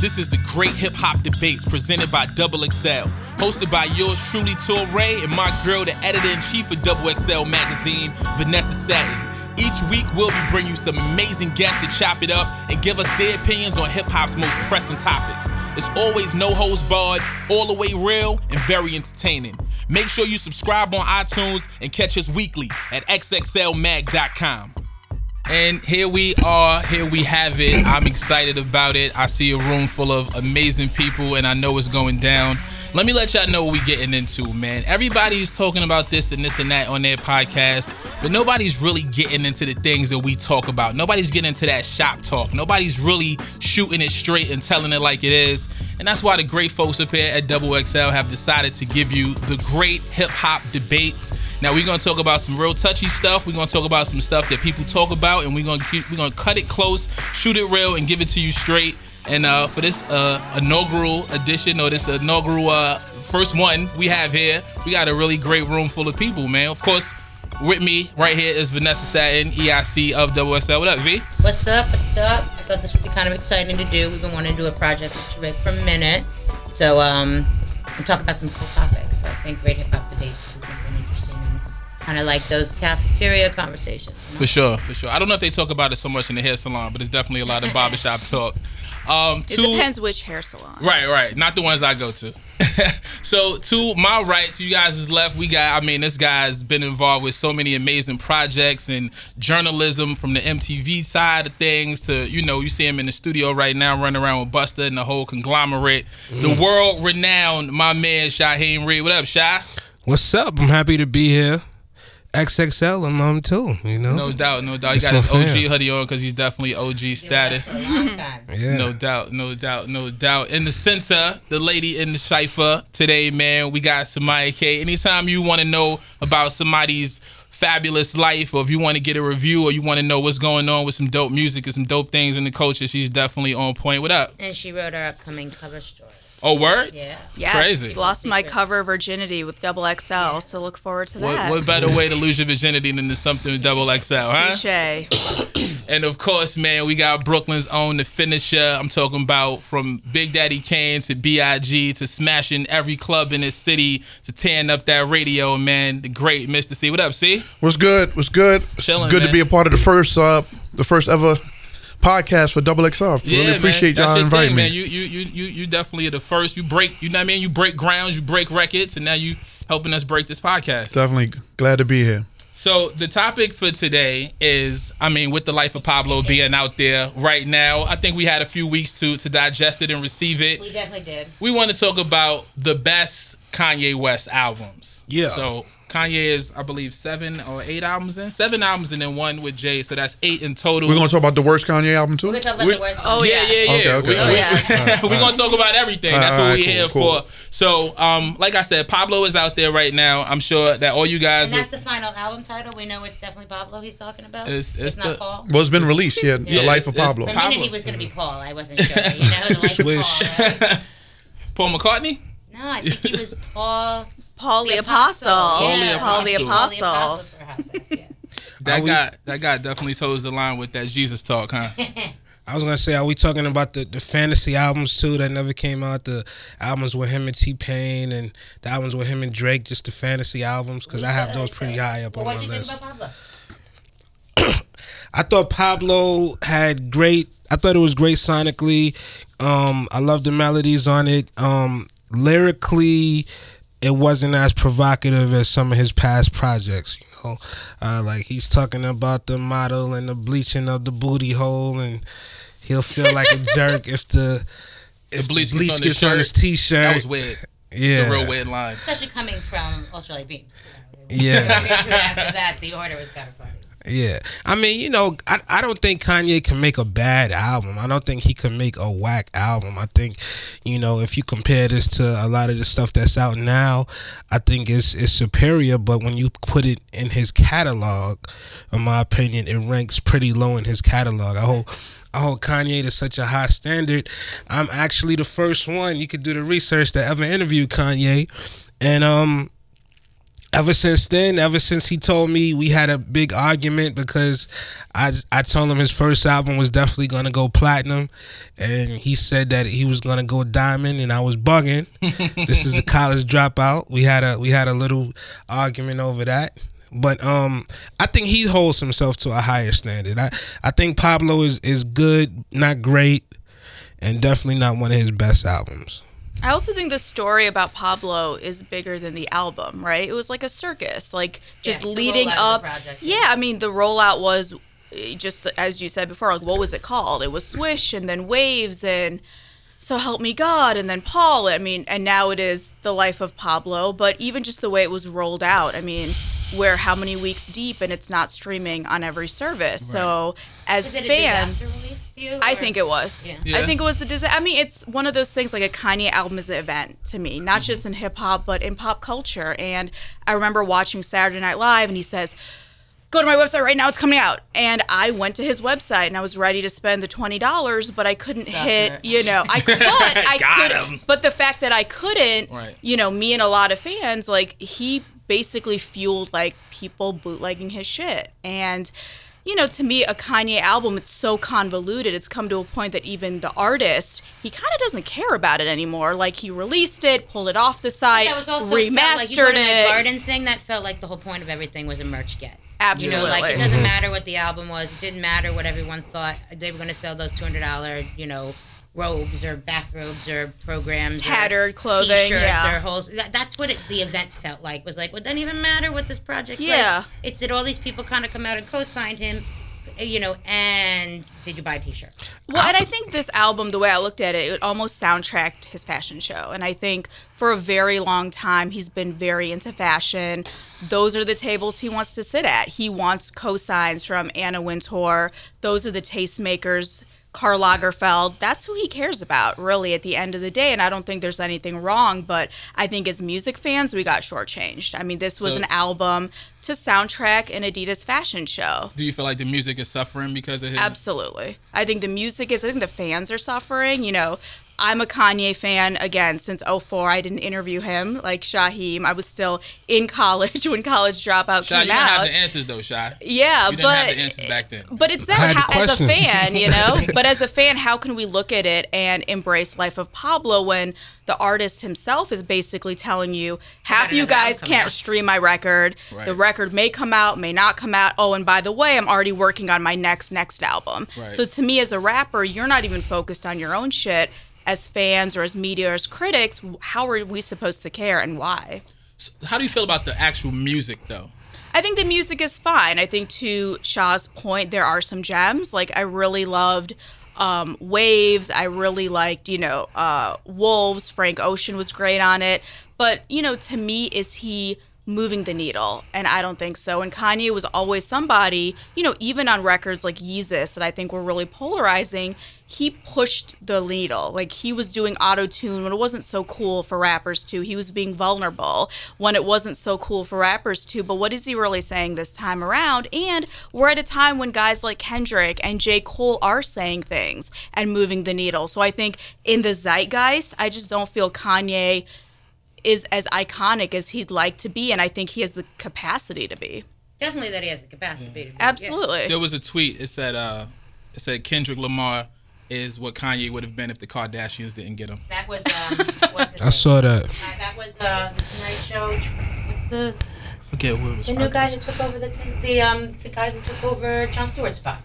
This is the Great Hip Hop Debates presented by Double XL. Hosted by yours truly, Touré, and my girl, the editor in chief of Double XL magazine, Vanessa Satten. Each week, we'll be bringing you some amazing guests to chop it up and give us their opinions on hip hop's most pressing topics. It's always no holds barred, all the way real, and very entertaining. Make sure you subscribe on iTunes and catch us weekly at xxlmag.com. And here we are. Here we have it. I'm excited about it. I see a room full of amazing people, and I know it's going down. Let me let y'all know what we getting into, man. Everybody's talking about this and this and that on their podcast, but nobody's really getting into the things that we talk about. Nobody's getting into that shop talk. Nobody's really shooting it straight and telling it like it is. And that's why the great folks up here at Double XL have decided to give you the great hip hop debates. Now we're gonna talk about some real touchy stuff. We're gonna talk about some stuff that people talk about, and we're gonna we're gonna cut it close, shoot it real, and give it to you straight. And uh, for this uh, inaugural edition or this inaugural uh, first one we have here, we got a really great room full of people, man. Of course, with me right here is Vanessa Satten, EIC of XL. What up, V? What's up? What's up? I thought this would be kind of exciting to do. We've been wanting to do a project with Tarek for a minute. So, um, and talk about some cool topics. So I think Great Hip Hop kind of like those cafeteria conversations. you know? For sure, for sure. I don't know if they talk about it so much in the hair salon, but it's definitely a lot of barbershop talk. Um, It two- depends which hair salon. Right, right. Not the ones I go to. so to my right, to you guys' left, we got. I mean, this guy's been involved with so many amazing projects and journalism from the MTV side of things to you know you see him in the studio right now running around with Busta and the whole conglomerate. The world renowned my man Shaheem Reid. What up, Shy? What's up? I'm happy to be here. XXL alum too, you know. No doubt, no doubt. He It's got his OG fam. hoodie on because he's definitely OG status. For a long time. yeah. No doubt, no doubt, no doubt. In the center, the lady in the cipher today, man, we got Sowmya K. Anytime you want to know about somebody's fabulous life, or if you want to get a review, or you want to know what's going on with some dope music and some dope things in the culture, she's definitely on point. What up? And she wrote our upcoming cover story. Oh, word? Yeah. Yes, Crazy. lost my cover virginity with double XL, so look forward to What, that. what better way to lose your virginity than to something with double XL, huh? Touche. And of course, man, we got Brooklyn's own the finisher. I'm talking about from Big Daddy Kane to B.I.G. to smashing every club in this city to tearing up that radio, man. The great Mister Cee. What up, C? What's good? What's good? It's good man. to be a part of the first, uh, the first ever podcast for Double XR. really appreciate man. That's y'all your inviting thing, me. man. You, you, you, you, you definitely are the first. You break, you know what I mean? You break grounds, you break records, and now you helping us break this podcast. Definitely glad to be here. So the topic for today is, I mean, with the life of Pablo being out there right now, I think we had a few weeks to to digest it and receive it. We definitely did. we want to talk about the best Kanye West albums. Yeah. So Kanye is, I believe, seven or eight albums in. Seven albums and then one with Jay, so that's eight in total. We're gonna talk about the worst Kanye album too. We're going to talk about We- the worst. Oh, yeah, yeah. yeah, yeah. Okay, okay. We, Oh, we- yeah. we're gonna talk about everything. That's All what right, we're cool, here cool. for. So, um, like I said, Pablo is out there right now. I'm sure that all you guys. And that's are- the final album title. We know it's definitely Pablo he's talking about. It's- it's not the- Paul. Well, it's been released. Yeah, Yeah, the life of it's- it's- Pablo. For a Pablo. minute he was going to be Paul. I wasn't sure. You know, the life Swish. of Paul. Right? Paul McCartney. No, I think he was Paul. Paul the Apostle. Yeah. Paul the Paul the Apostle. Apostle. for a hot second, yeah. That we- guy. That guy definitely toes the line with that Jesus talk, huh? I was gonna say, are we talking about the, the fantasy albums too that never came out? The albums with him and T Pain, and the albums with him and Drake, just the fantasy albums, because I have those pretty high up Well, on my you list. I thought Pablo had great. I thought it was great sonically. Um, I love the melodies on it. Um, lyrically, it wasn't as provocative as some of his past projects. You know, uh, like he's talking about the model and the bleaching of the booty hole, and he'll feel like a jerk if the if the bleach bleach, gets on his gets on his shirt. t-shirt. That was weird. Yeah, It's a real weird line. Especially coming from Ultralight Beams. Yeah. After that, the order was kind of funny. Yeah, I mean, you know, I, I don't think Kanye can make a bad album. I don't think he can make a whack album. I think, you know, if you compare this to a lot of the stuff that's out now, I think it's it's superior. But when you put it in his catalog, in my opinion, it ranks pretty low in his catalog. I hope. I hold Kanye to such a high standard. I'm actually the first one. You could do the research that ever interviewed Kanye, and um, ever since then, ever since he told me we had a big argument because I I told him his first album was definitely gonna go platinum, and he said that he was gonna go diamond, and I was bugging. this is a college dropout. We had a we had a little argument over that. But um, I think he holds himself to a higher standard. I, I think Pablo is, is good, not great, and definitely not one of his best albums. I also think the story about Pablo is bigger than the album, right? It was like a circus, like just Yeah, leading rollout of the up. project, yeah, I mean, the rollout was eh, just as you said before, like what was it called? It was Swish and then Waves and So Help Me God and then Paul. I mean, and now it is The Life of Pablo, but even just the way it was rolled out, I mean, we're how many weeks deep and it's not streaming on every service. So as Is it a fans, disaster release? I or- think it was. Yeah. Yeah. I think it was the design. I mean, it's one of those things like a Kanye album is an event to me, not mm-hmm. just in hip hop, but in pop culture. And I remember watching Saturday Night Live, and he says, "Go to my website right now; it's coming out." And I went to his website, and I was ready to spend the twenty dollars, but I couldn't hit. Sucker. You know, I could. I Got could. him. But the fact that I couldn't, Right. you know, me and a lot of fans, like he basically fueled like people bootlegging his shit and you know, to me, a Kanye album, it's so convoluted. It's come to a point that even the artist, he kind of doesn't care about it anymore. Like he released it, pulled it off the site, That was also felt like you go remastered to that it. garden thing. That felt like the whole point of everything was a merch get. Absolutely. You know, like it doesn't mm-hmm. matter what the album was. It didn't matter what everyone thought they were going to sell those two hundred dollar, you know, robes or bathrobes or programs, or Tattered clothing, t-shirts yeah. or holes. That, that's what it, the event felt like. Was like, well, it doesn't even matter what this project. Yeah. like. it's that all these people kind of come out and co-signed him, you know. And did you buy a T-shirt? Well, and I think this album, the way I looked at it, it almost soundtracked his fashion show. And I think for a very long time, he's been very into fashion. Those are the tables he wants to sit at. He wants cosigns from Anna Wintour. Those are the tastemakers. Karl Lagerfeld, that's who he cares about, really, at the end of the day. And I don't think there's anything wrong, but I think as music fans, we got shortchanged. I mean, this was So- an album to soundtrack an Adidas fashion show. Do you feel like the music is suffering because of his? Absolutely. I think the music is, I think the fans are suffering. You know, I'm a Kanye fan again since 04. I didn't interview him like Shaheem. I was still in college when College Dropout Shy, you came don't out. have the answers though, Shy. yeah, You didn't but have the answers back then. but it's that had how, as a fan, you know. but as a fan, how can we look at it and embrace Life of Pablo when the artist himself is basically telling you half you guys can't out. stream my record. Right. The record may come out, may not come out. Oh, and by the way, I'm already working on my next next album. Right. So to me, as a rapper, you're not even focused on your own shit. As fans or as media or as critics, how are we supposed to care and why? How do you feel about the actual music though? I think the music is fine. I think to Shaw's point, there are some gems. Like I really loved um, Waves. I really liked, you know, uh, Wolves. Frank Ocean was great on it. But you know, to me, is he moving the needle? And I don't think so. And Kanye was always somebody, you know, even on records like Yeezus that I think were really polarizing. He pushed the needle. Like he was doing auto tune when it wasn't so cool for rappers to. He was being vulnerable when it wasn't so cool for rappers to. But what is he really saying this time around? And we're at a time when guys like Kendrick and J. Cole are saying things and moving the needle. So I think in the zeitgeist, I just don't feel Kanye is as iconic as he'd like to be. And I think he has the capacity to be. Definitely that he has the capacity to. be, yeah. Absolutely. There was a tweet. It said, uh, it said Kendrick Lamar is what Kanye would have been if the Kardashians didn't get him. That was um, what's I name? saw that. Uh, that was uh, the Tonight Show. What's the Forget what was. the new guy who took over the the um the guy who took over Jon Stewart's spot,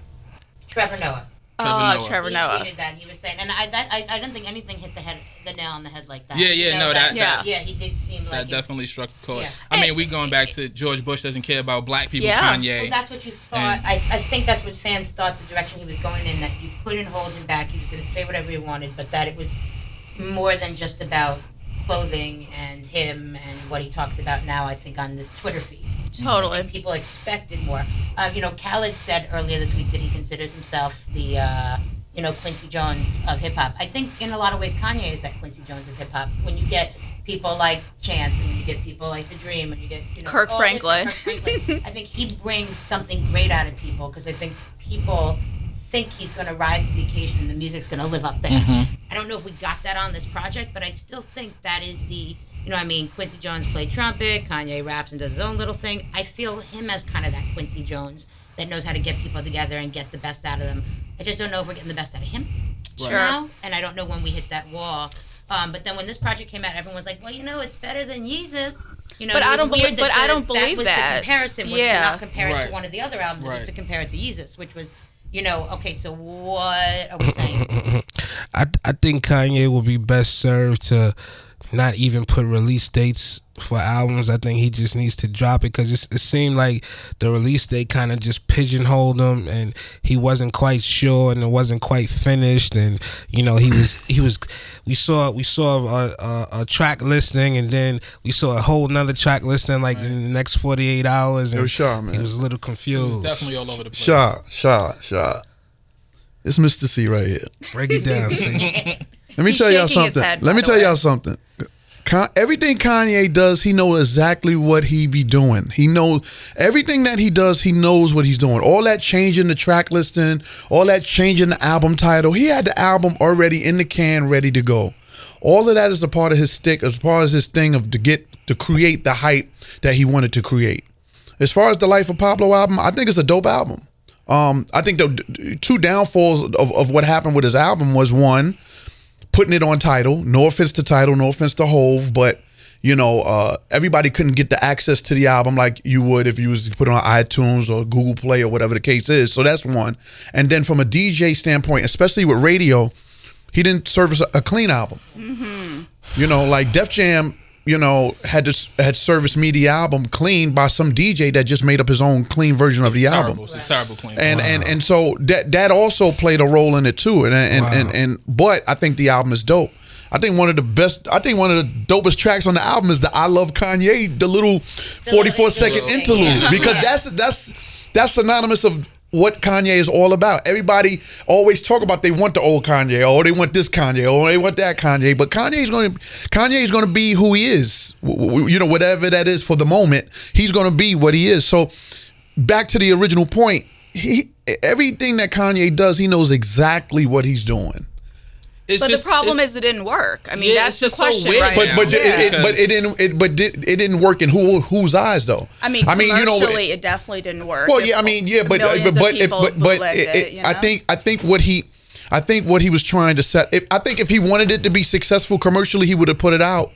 Trevor Noah. Uh, Trevor Oh, Noah. Trevor He Noah. tweeted that he was saying, and I that I, I don't think anything hit the head the nail on the head like that. Yeah, yeah, no, that- that- yeah he did seem That like it- definitely struck a chord. Yeah. I mean, we going back to George Bush doesn't care about black people. Yeah. Well, Kanye. that's what you thought. And- I, I think that's what fans thought the direction he was going in. That you couldn't hold him back. He was going to say whatever he wanted, but that it was more than just about clothing and him and what he talks about now. I think on this Twitter feed. Totally. people expected more. Uh, you know, Khaled said earlier this week that he considers himself the, uh, you know, Quincy Jones of hip hop. I think in a lot of ways Kanye is that Quincy Jones of hip hop. When you get people like Chance and you get people like The Dream and you get you know, Kirk Franklin. Kirk Franklin, I think he brings something great out of people because I think people think he's going to rise to the occasion and the music's going to live up there. I don't know if we got that on this project, but I still think that is the you know, I mean, Quincy Jones played trumpet, Kanye raps and does his own little thing. I feel him as kind of that Quincy Jones that knows how to get people together and get the best out of them. I just don't know if we're getting the best out of him Sure. now, and I don't know when we hit that wall. Um, but then when this project came out, everyone was like, "Well, you know, it's better than Yeezus." You know, But I don't belie- weird that but I don't believe that was that. the comparison was Yeah. to not compare it Right. to one of the other albums, it Right. was to compare it to Yeezus, which was, you know, okay, so what are we saying? I I think Kanye will be best served to not even put release dates for albums. I think he just needs to drop it because it seemed like the release date kind of just pigeonholed him, and he wasn't quite sure, and it wasn't quite finished, and you know he was he was. We saw we saw a, a, a track listing, and then we saw a whole nother track listing like in the next forty eight hours, and was Shaw, man. he was a little confused. Definitely all over the place. Shaw, Shaw, Shaw. It's Mister Cee right here. Break it down. see? Let me He's tell y'all something. head, Let me tell way. y'all something. Con- everything Kanye does, he knows exactly what he be doing. He knows everything that he does. He knows what he's doing. All that changing the track listing, all that changing the album title. He had the album already in the can, ready to go. All of that is a part of his stick, as part of his thing of to get to create the hype that he wanted to create. As far as the Life of Pablo album, I think it's a dope album. Um, I think the two downfalls of, of what happened with his album was one, putting it on Tidal. No offense to Tidal, no offense to Hove, but you know, uh, everybody couldn't get the access to the album like you would if you was to put it on iTunes or Google Play or whatever the case is. So that's one. And then from a DJ standpoint, especially with radio, he didn't service a, a clean album. You know, like Def Jam, you know, had to had serviced me the album clean by some DJ that just made up his own clean version of the Terrible. album It's a terrible claim. and and and so that that also played a role in it too. And and, and and but I think the album is dope. I think one of the best. I think one of the dopest tracks on the album is the "I Love Kanye," the little forty-four second interlude. interlude, Yeah. because that's that's that's synonymous of what Kanye is all about. Everybody always talk about they want the old Kanye, or they want this Kanye, or they want that Kanye. But Kanye's going to Kanye is going to be who he is. You know, whatever that is for the moment, he's going to be what he is. So back to the original point, he everything that Kanye does, he knows exactly what he's doing. It's But just- the problem is it didn't work. I mean, Yeah, that's it's the just so question, weird right? But now. but yeah. it, it- but it didn't it but did, it didn't work in who whose eyes though. I mean, I mean, you know, commercially, it definitely didn't work. Well, yeah, I mean, yeah, but uh, but but but but it, it- you I think I think what he I think what he was trying to set. If, I think if he wanted it to be successful commercially, he would have put it out.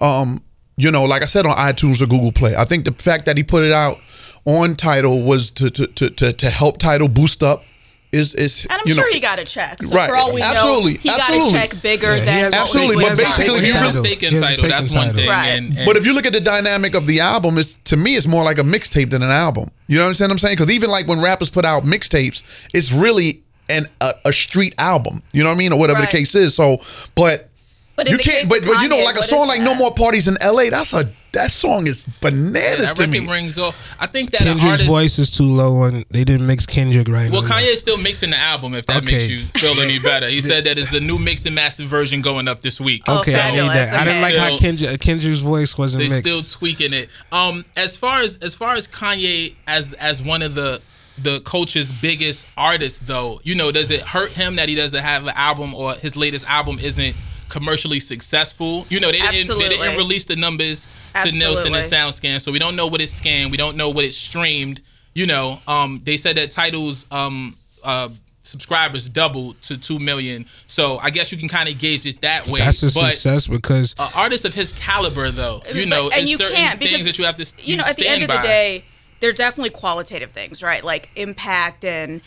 Um, you know, like I said on iTunes or Google Play. I think the fact that he put it out on Tidal was to to to to, to help Tidal boost up. Is is And I'm you sure know, he got a check. So Right. for all we Absolutely. know, he Absolutely. got a check bigger Yeah, than has- Absolutely, but basically, have. if you He really- has a stake in He Tidal. That's in one thing. Right. And, and But if you look at the dynamic of the album, it's to me, it's more like a mixtape than an album. You know what I'm saying? Because even like when rappers put out mixtapes, it's really an a, a street album. You know what I mean, or whatever Right. the case is. So, but But you can't. But, but you know, like a song is like "No? More Parties in L.A." That's a that song is bananas that to record me. rings off. I think that Kendrick's artist. voice is too low, and they didn't mix Kendrick right. Well, on Kanye's still mixing the album. If that Okay. makes you feel any better, he said that is the new mix and massive version going up this week. Oh, Okay, I need that. I didn't like how Kendrick, Kendrick's voice wasn't They mixed. still tweaking it. Um, as far as as far as Kanye as as one of the the culture's biggest artists, though, you know, does it hurt him that he doesn't have an album or his latest album isn't commercially successful? You know, they didn't they didn't release the numbers to Nielsen and SoundScan, so we don't know what it's scanned. We don't know what it's streamed. You know, um, they said that Tidal's um uh subscribers doubled to two million. So I guess you can kind of gauge it that way. That's a but, success because an artist of his caliber, though, you But- know, and you certain can't things because that you have to you know at the end stand of the day they're definitely qualitative things right like impact and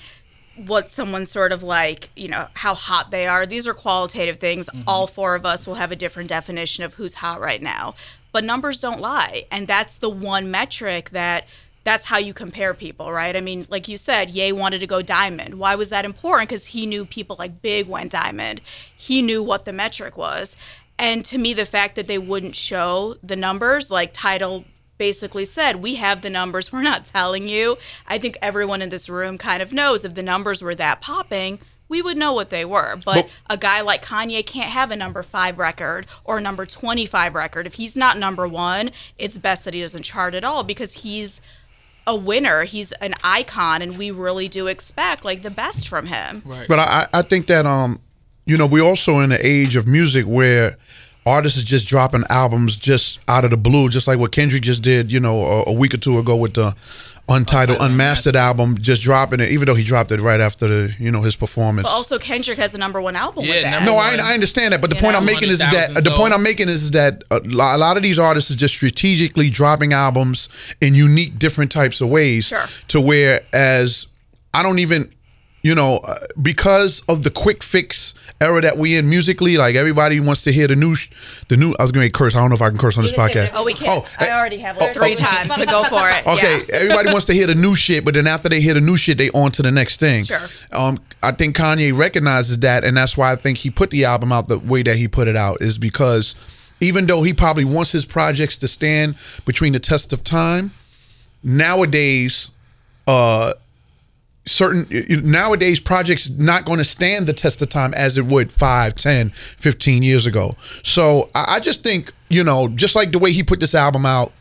what someone's sort of like you know how hot they are these are qualitative things Mm-hmm. all four of us will have a different definition of who's hot right now but numbers don't lie and that's the one metric that that's how you compare people, right? I mean, like you said, Ye wanted to go diamond. Why was that important? Because he knew people like Big went diamond. He knew what the metric was. And to me, the fact that they wouldn't show the numbers, like Tidal basically said, we have the numbers, we're not telling you. I think everyone in this room kind of knows if the numbers were that popping, we would know what they were. But But- a guy like Kanye can't have a number five record or a number 25 record. If he's not number one, it's best that he doesn't chart at all because he's a winner. He's an icon, and we really do expect like the best from him. Right. But I, I I think that um, you know, we're also in an age of music where artists is just dropping albums just out of the blue, just like what Kendrick just did, you know, a, a week or two ago with the Untitled, Unmastered album, just dropping it, even though he dropped it right after the, you know, his performance. But also Kendrick has a number one album Yeah, with that. No. I, I understand that, but the You point? I'm making is that the point. I'm making is that a lot, a lot of these artists are just strategically dropping albums in unique, different types of ways. Sure. To where as I don't even, you know, uh, because of the quick fix era that we in musically, like everybody wants to hear the new, sh- the new. I was going to curse. I don't know if I can curse on this can podcast. Oh, we can't. Oh, I already have like oh, three oh. times, so go for it. Okay, Yeah. everybody wants to hear the new shit, but then after they hear the new shit, they on to the next thing. Sure. Um, I think Kanye recognizes that, and that's why I think he put the album out the way that he put it out is because even though he probably wants his projects to stand between the test of time, nowadays, uh, certain nowadays projects not going to stand the test of time as it would 5 10 15 years ago so I, just think you know just like the way he put this album out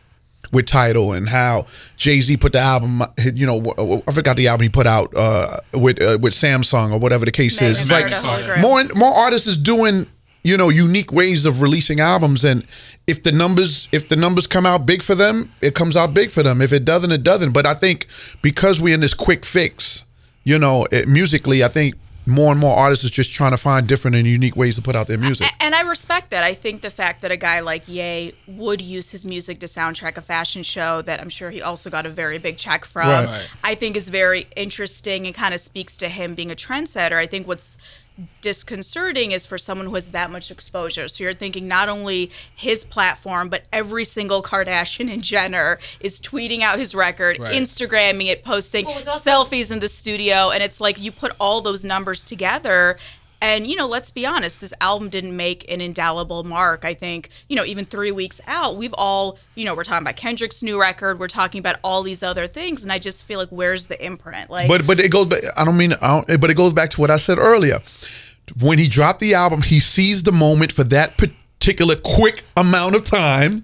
with Tidal and how jay-z put the album you know i forgot the album he put out uh, with uh, with samsung or whatever the case is it's like Magna Carta hologram. more more artists is doing you know unique ways of releasing albums and if the numbers if the numbers come out big for them it comes out big for them if it doesn't it doesn't but i think because we're in this quick fix you know it, musically i think more and more artists is just trying to find different and unique ways to put out their music And I respect that. I think the fact that a guy like Ye would use his music to soundtrack a fashion show that I'm sure he also got a very big check from, Right. Right. I think is very interesting and kind of speaks to him being a trendsetter. I think what's disconcerting is for someone who has that much exposure. So you're thinking not only his platform, but every single Kardashian and Jenner is tweeting out his record, Right. Instagramming it, posting Well, it also- selfies in the studio, and it's like you put all those numbers together. And you know, let's be honest, this album didn't make an indelible mark. I think, you know, even three weeks out, we've all, you know, we're talking about Kendrick's new record, we're talking about all these other things, and I just feel like where's the imprint? Like But but it goes back. I don't mean. I don't, but it goes back to what I said earlier. When he dropped the album, he seized the moment for that particular quick amount of time,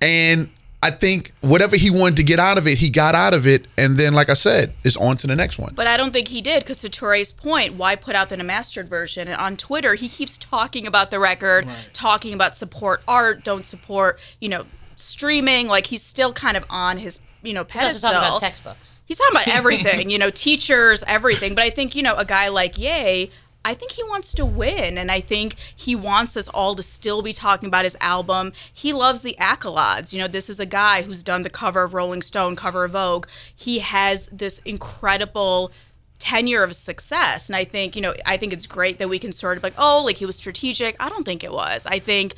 and I think whatever he wanted to get out of it, he got out of it, and then, like I said, it's on to the next one. But I don't think he did because to Toure's point, why put out the mastered version? And on Twitter, he keeps talking about the record, talking about support art, don't support, you know, streaming. Like he's still kind of on his, you know, pedestal. He's also talking about textbooks. He's talking about everything, you know, teachers, everything. But I think, you know, a guy like Ye, I think he wants to win. And I think he wants us all to still be talking about his album. He loves the accolades. You know, this is a guy who's done the cover of Rolling Stone, cover of Vogue. He has this incredible tenure of success. And I think, you know, I think it's great that we can sort of like, oh, like he was strategic. I don't think it was. I think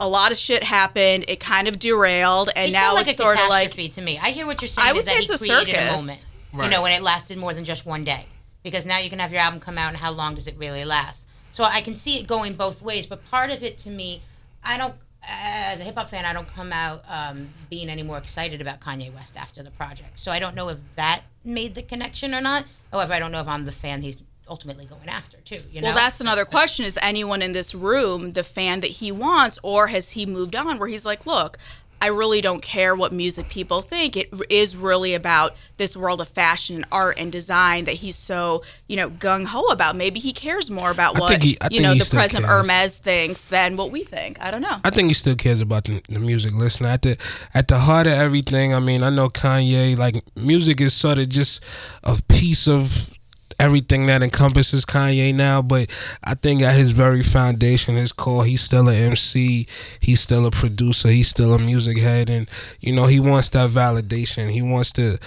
a lot of shit happened. It kind of derailed. And It's now like it's a sort of like, to me. I hear what you're saying. I would is say that it's a created a moment. Right. You know, when it lasted more than just one day. Because now you can have your album come out, and how long does it really last? So I can see it going both ways. But part of it, to me, I don't. As a hip hop fan, I don't come out um, being any more excited about Kanye West after the project. So I don't know if that made the connection or not. However, I don't know if I'm the fan he's ultimately going after too. You know. Well, that's another question. Is anyone in this room the fan that he wants, or has he moved on where he's like, look, I really don't care what music people think. It is really about this world of fashion and art and design that he's so, you know, gung ho about. Maybe he cares more about what, he- you know, the president cares. Hermes thinks than what we think. I don't know. I think he still cares about the, the music listener. At the at the heart of everything, I mean, I know Kanye. Like music is sort of just a piece of everything that encompasses Kanye now. But I think at his very foundation, his core, he's still an MC. He's still a producer. He's still a music head, and you know he wants that validation. He wants to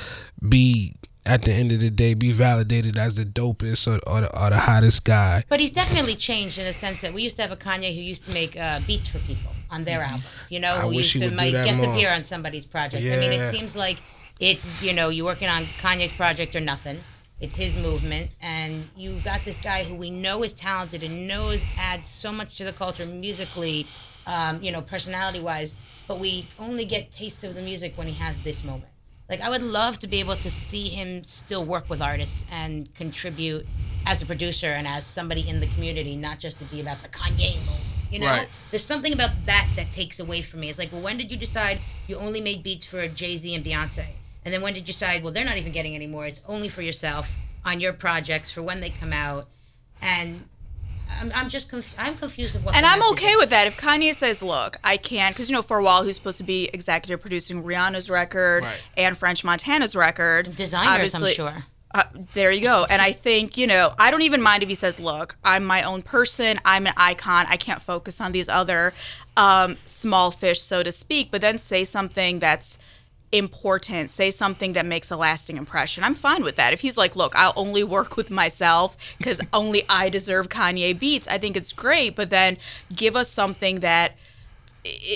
be. At the end of the day, be validated as the dopest or, or, the, or the hottest guy. But he's definitely changed in the sense that we used to have a Kanye who used to make uh, beats for people on their albums. You know, I who used to might guest more. appear on somebody's project. I mean, it seems like it's you know you're working on Kanye's project or nothing. It's his movement, and you've got this guy who we know is talented and knows adds so much to the culture musically, um, you know, personality wise. But we only get taste of the music when he has this moment. Like I would love to be able to see him still work with artists and contribute as a producer and as somebody in the community, not just to be about the Kanye moment. You know, Right. there's something about that that takes away from me. It's like, well, when did you decide you only made beats for Jay Z and Beyonce? And then when did you decide, well, they're not even getting any more. It's only for yourself on your projects for when they come out. And I'm, I'm just conf- I'm confused with what. And the I'm okay is. with that. If Kanye says, "Look, I can't," because you know, for a while, who's supposed to be executive producing Rihanna's record Right. and French Montana's record, Designers, I'm sure. Uh, there you go. And I think, you know, I don't even mind if he says, look, I'm my own person. I'm an icon. I can't focus on these other um, small fish, so to speak, but then say something that's important, say something that makes a lasting impression. I'm fine with that. If he's like, look, I'll only work with myself because only I deserve Kanye beats, I think it's great, but then give us something that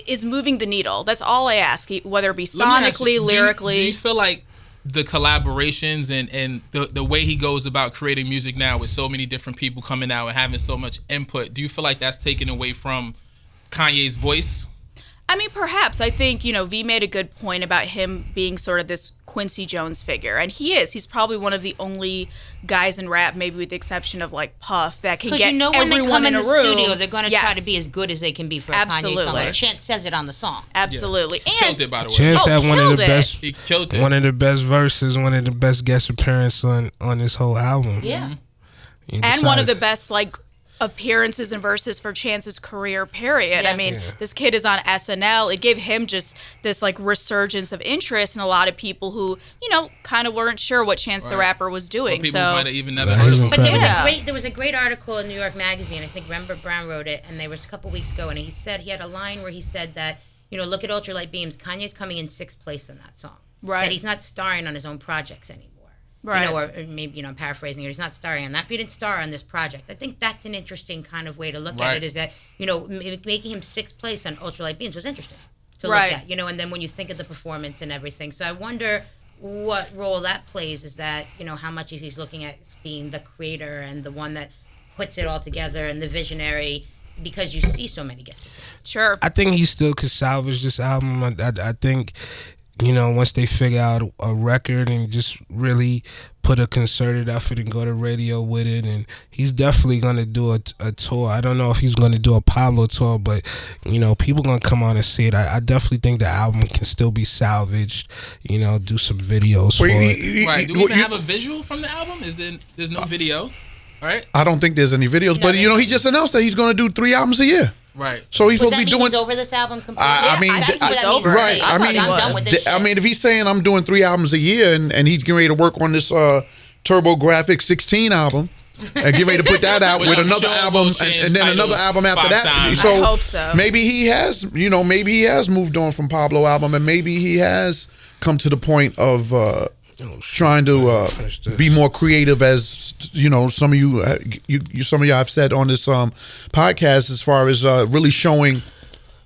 is moving the needle. That's all I ask, whether it be ask you, sonically, do you- lyrically. Do you, feel like the collaborations and and the the way he goes about creating music now with so many different people coming out and having so much input, do you feel like that's taken away from Kanye's voice? I mean, perhaps. I think, you know, V made a good point about him being sort of this Quincy Jones figure. And he is. He's probably one of the only guys in rap, maybe with the exception of like Puff, that can Because get you know when they everyone come in a the room. studio, they're going to try to be as good as they can be for a Kanye song. Absolutely. Chance says it on the song. Absolutely. Killed And it by the way. Chance Oh, had one of the it. best, He killed it. one of the best verses, one of the best guest appearances on on this whole album. Yeah. You and one of the best like appearances and verses for Chance's career period. Yeah. I mean, Yeah. this kid is on SNL. It gave him just this like resurgence of interest in a lot of people who, you know, kind of weren't sure what Chance the Rapper was doing. People so might have even never heard of him. But there was Yeah. a great there was a great article in New York Magazine. I think Rembert Browne wrote it, and there was a couple weeks ago, and he said he had a line where he said that you know look at Ultralight Beams. Kanye's coming in sixth place in that song. Right. That he's not starring on his own projects anymore. Right. You know, or, or maybe you know I'm paraphrasing it. He's not starring on that. But he didn't star on this project. I think that's an interesting kind of way to look at it. Is that you know m- making him sixth place on Ultralight Beams was interesting to Right. look at. You know, and then when you think of the performance and everything, so I wonder what role that plays is that you know how much he's looking at being the creator and the one that puts it all together and the visionary because you see so many guests. sure. I think he still could salvage this album. I, I, I think, you know, once they figure out a record and just really put a concerted effort and go to radio with it, and he's definitely gonna do a, a tour. I don't know if he's gonna do a Pablo tour, but you know, people gonna come on and see it. I, I definitely think the album can still be salvaged. You know, do some videos for Wait, it. he- he- Right. Do we even you- have a visual from the album? Is there there's no uh, video? Right? I don't think there's any videos, but you know, he just announced that he's going to do three albums a year. Right. So he's Does supposed to be mean doing. he's over this album completely? I, I mean, I think I- he's that means over to it. me. right. I I mean, I'm done with this d- shit. I mean, if he's saying I'm doing three albums a year and, and he's getting ready to work on this uh, Turbo Grafx 16 album. And getting ready to put that out with I'm another sure album and, and then another album after that. times. So, I hope so. maybe he has, you know, maybe he has moved on from Pablo album and maybe he has come to the point of uh, trying to uh, be more creative as you know some of you, uh, you, you some of you have said on this um, podcast as far as uh, really showing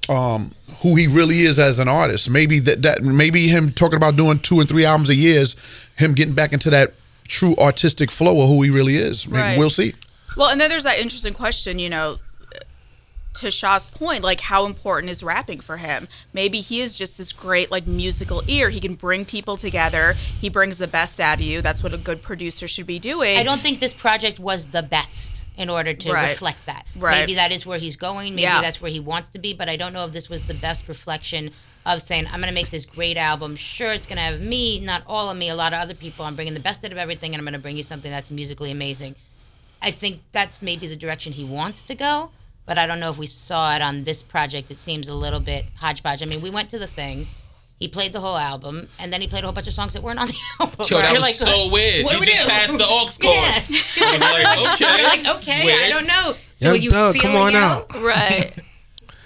um, who he really is as an artist. Maybe that that maybe him talking about doing two and three albums a year is him getting back into that true artistic flow of who he really is. Maybe Right. we'll see. Well, and then there's that interesting question, you know, to Shaw's point, like how important is rapping for him? Maybe he is just this great like musical ear. He can bring people together. He brings the best out of you. That's what a good producer should be doing. I don't think this project was the best in order to Right. reflect that. Right. Maybe that is where he's going. Maybe Yeah. that's where he wants to be. But I don't know if this was the best reflection of saying, I'm going to make this great album. Sure, it's going to have me, not all of me, a lot of other people. I'm bringing the best out of everything, and I'm going to bring you something that's musically amazing. I think that's maybe the direction he wants to go. But I don't know if we saw it on this project. It seems a little bit hodgepodge. I mean, we went to the thing. He played the whole album, and then he played a whole bunch of songs that weren't on the album. Yo, that was like, so weird. what He we just do? passed the aux cord. Yeah. I like, okay. You're like, okay, I don't know. So Young you Doug, come feeling on out. right.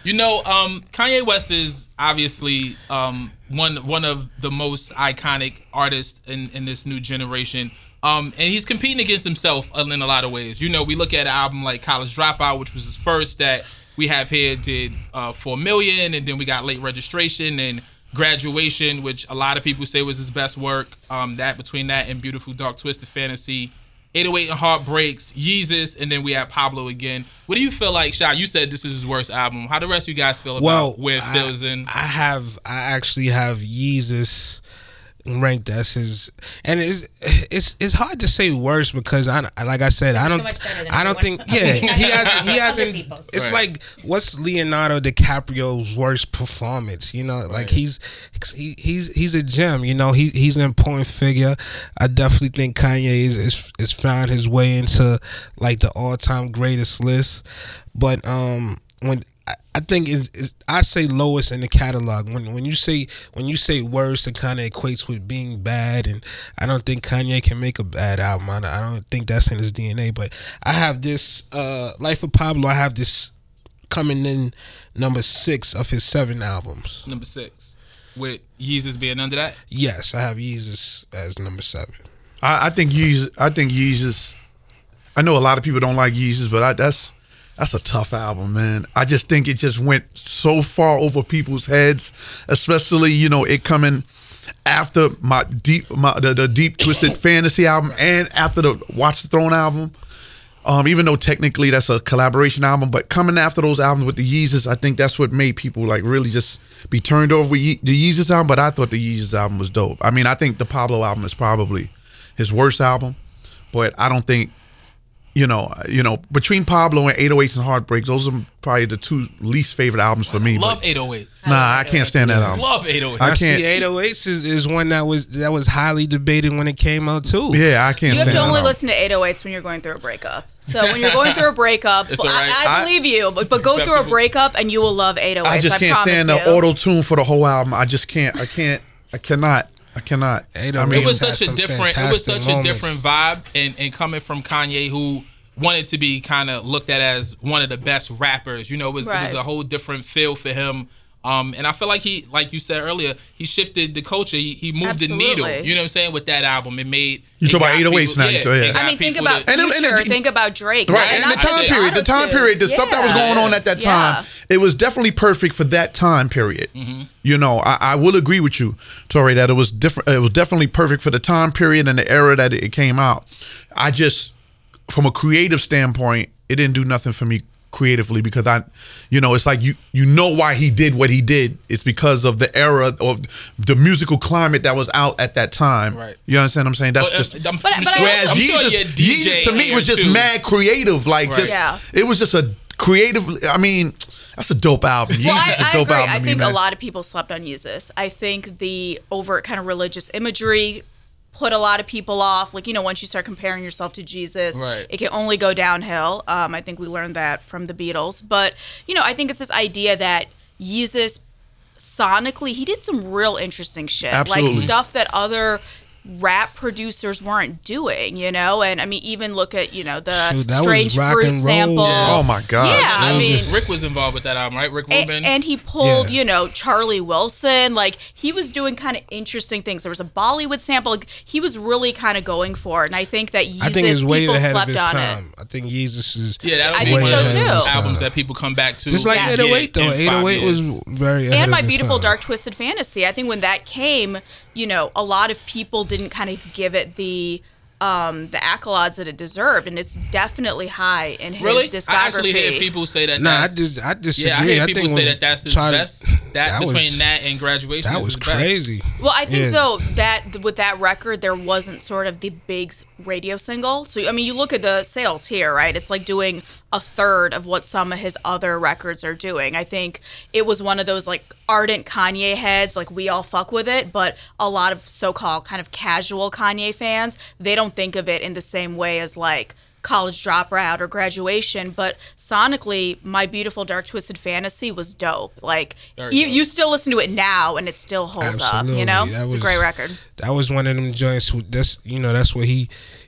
You know, um, Kanye West is obviously um, one one of the most iconic artists in, in this new generation. Um, and he's competing against himself in a lot of ways. You know, we look at an album like College Dropout, which was his first that we have here, did uh, four million, and then we got Late Registration and Graduation, which a lot of people say was his best work. Um, that between that and Beautiful Dark Twisted Fantasy. 808 and Heartbreaks, Yeezus, and then we have Pablo again. What do you feel like, Shy? You said this is his worst album. How the rest of you guys feel about Well, where I, in? I have I actually have Yeezus ranked as his, and it's it's it's hard to say worse because I like I said I don't so much better than I don't think yeah he hasn't he hasn't. people's. It's Right. like what's Leonardo DiCaprio's worst performance? You know, like he's he, he's he's a gem. You know, he he's an important figure. I definitely think Kanye is is, is found his way into like the all time greatest list. But um, when I, I think it's, it's, I say lowest in the catalog. When when you say when you say worst, it kind of equates with being bad, and I don't think Kanye can make a bad album. I, I don't think that's in his DNA. But I have this uh, Life of Pablo. I have this coming in number six of his seven albums. Number six, with Yeezus being under that. Yes, I have Yeezus as number seven. I, I think Yeezus. I think Yeezus. I know a lot of people don't like Yeezus, but I, that's that's a tough album, man. I just think it just went so far over people's heads, especially you know it coming after my deep my the, the deep twisted fantasy album and after the Watch the Throne album. Um, even though technically that's a collaboration album, but coming after those albums with the Yeezus, I think that's what made people like really just be turned over with Ye- the Yeezus album. But I thought the Yeezus album was dope. I mean, I think the Pablo album is probably his worst album, but I don't think you know, you know, between Pablo and 808s and Heartbreaks, those are probably the two least favorite albums for me. Love but- 808s. Nah, I can't stand that album. Love 808s. I I, can't- see 808s is, is one that was that was highly debated when it came out too. Yeah, I can't You have to that only album. listen to 808s when you're going through a breakup. So when you're going through a breakup, It's all right. I, I I- believe you, but, but go through a breakup and you will love 808s. I just can't promise stand you. the auto tune for the whole album. I just can't. I can't. I cannot. I cannot. I mean, it was such a different it was such moments. a different vibe and, and coming from Kanye who wanted to be kind of looked at as one of the best rappers you know it was, it was a whole different feel for him um, and I feel like he, like you said earlier, he shifted the culture. He, he moved the needle. You know what I'm saying? With that album, it made. You talk about got 808s now, you talk- yeah. I mean, think people about to- And it- Future. and think about Drake. Right, and and the time period, the time period, the stuff that was going on at that Yeah. time, it was definitely perfect for that time period. Mm-hmm. You know, I, I will agree with you, Touré, that it was different. It was definitely perfect for the time period and the era that it came out. I just, from a creative standpoint, it didn't do nothing for me creatively because I, you know, it's like you you know why he did what he did. It's because of the era of the musical climate that was out at that time. Right. You understand what I'm saying? That's But, uh, just. I'm, But- I'm but Whereas I'm sure Yeezus, your DJ Yeezus to me was just too. mad creative. Like just Yeah. it was just a creative. I mean, that's a dope album. Yeezus Well, is a I, I dope agree. album. I to me, think a lot of people slept on Yeezus. I think the overt kind of religious imagery put a lot of people off. Like, you know, once you start comparing yourself to Jesus, Right. it can only go downhill. Um, I think we learned that from the Beatles. But, you know, I think it's this idea that Jesus sonically, he did some real interesting shit. Absolutely. Like stuff that other rap producers weren't doing, you know? And I mean, even look at, you know, the Shoot, that was Strange rock Fruit and roll. sample. Yeah. Oh my god. Yeah, That I mean, just- Rick was involved with that album, right? Rick Rubin. and he pulled, Yeah. you know, Charlie Wilson. Like he was doing kind of interesting things. There was a Bollywood sample. Like, he was really kind of going for it. And I think that Yeezus, I think it's way people ahead of slept his on time. I think Yeezus is yeah, that'll I be think one so of those albums that people come back to. just like Yeah. 808 though. 808 was very ahead And my his beautiful time. dark twisted fantasy. I think when that came, you know, a lot of people didn't kind of give it the um the accolades that it deserved, and it's definitely high in his Really? discography. I actually hear people say that. Nah, I just I disagree. Yeah, I hear I people think say that that's his Charlie- best. That, between was, that and graduation, that was his best. crazy. Well, I think Yeah. though that with that record there wasn't sort of the big radio single. So I mean, you look at the sales here, right? It's like doing a third of what some of his other records are doing. I think it was one of those like ardent Kanye heads, like we all fuck with it, but a lot of so-called kind of casual Kanye fans, they don't think of it in the same way as like college dropout or graduation but sonically my beautiful dark twisted fantasy was dope like Very you, dope. you still listen to it now and it still holds up you know Absolutely. That it's a great record That was one of them joints. who- That's you know that's where he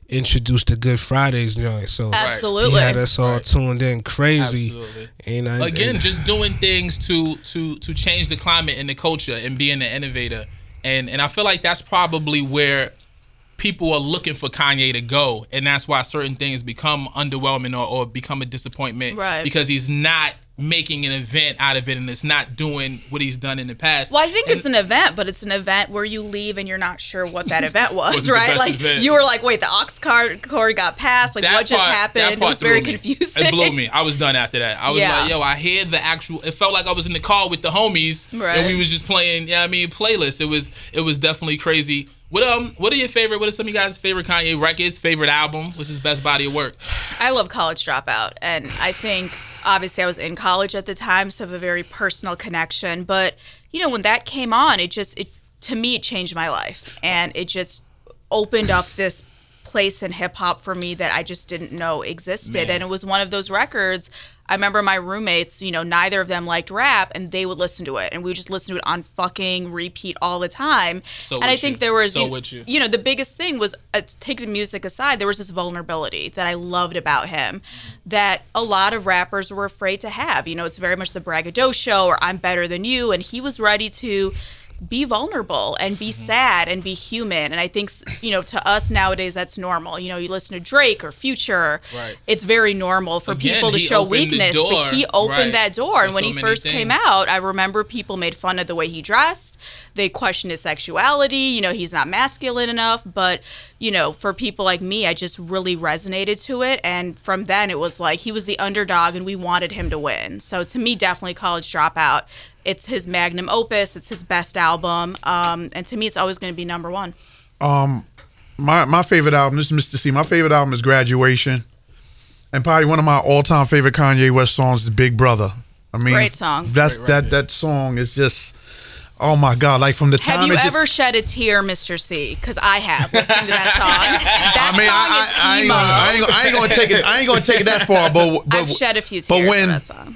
introduced the Good Fridays joint. So absolutely he had us all Right. tuned in crazy. Absolutely. You know, Again, and- just doing things to to to change the climate and the culture and being an innovator. And and I feel like that's probably where people are looking for Kanye to go, and that's why certain things become underwhelming or, or become a disappointment. Right. Because he's not making an event out of it and it's not doing what he's done in the past. Well, I think And- it's an event, but it's an event where you leave and you're not sure what that event was, Was right? Like event? you were like, wait, the aux card cord got passed. Like That what just part- that happened? It was very me. confusing. It blew me. I was done after that. I was Yeah. like, yo, I hear the actual. It felt like I was in the car with the homies, Right. and we was just playing. Yeah, I mean, playlists. It was it was definitely crazy. What um, what are your favorite? What are some of you guys' favorite Kanye records? Favorite album? What's his best body of work? I love College Dropout, and I think obviously I was in college at the time, so I have a very personal connection. But you know, when that came on, it just it to me it changed my life, and it just opened up this place in hip hop for me that I just didn't know existed. Man. And it was one of those records. I remember my roommates, you know, neither of them liked rap and they would listen to it and we would just listen to it on fucking repeat all the time. So and I think you. there was So you, you. you know, the biggest thing was uh, take the music aside, there was this vulnerability that I loved about him that a lot of rappers were afraid to have. You know, it's very much the braggadocio or I'm better than you and he was ready to be vulnerable and be Mm-hmm. sad and be human. And I think, you know, to us nowadays, that's normal. You know, you listen to Drake or Future, Right. it's very normal for Again, people to show weakness. door, but he opened right, that door. for And when so he many first came out, I remember people made fun of the way he dressed. They questioned his sexuality. You know, he's not masculine enough. But, you know, for people like me, I just really resonated to it. And from then, it was like he was the underdog and we wanted him to win. So to me, definitely College Dropout. It's his magnum opus, it's his best album. Um, and to me, it's always going to be number one. my my favorite album. This is Mister Cee. My favorite album is Graduation, and probably one of my all time favorite Kanye West songs is Big Brother. I mean, Great song. That's that that song is just. Oh my God! Like from the time Have you it just- ever shed a tear, Mister Cee? Because I have listening to that song. That I mean, song I, is I, I, ain't emo. gonna, I, ain't gonna, I ain't gonna take it. I ain't gonna take it that far. But, but I've shed a few tears But when that song.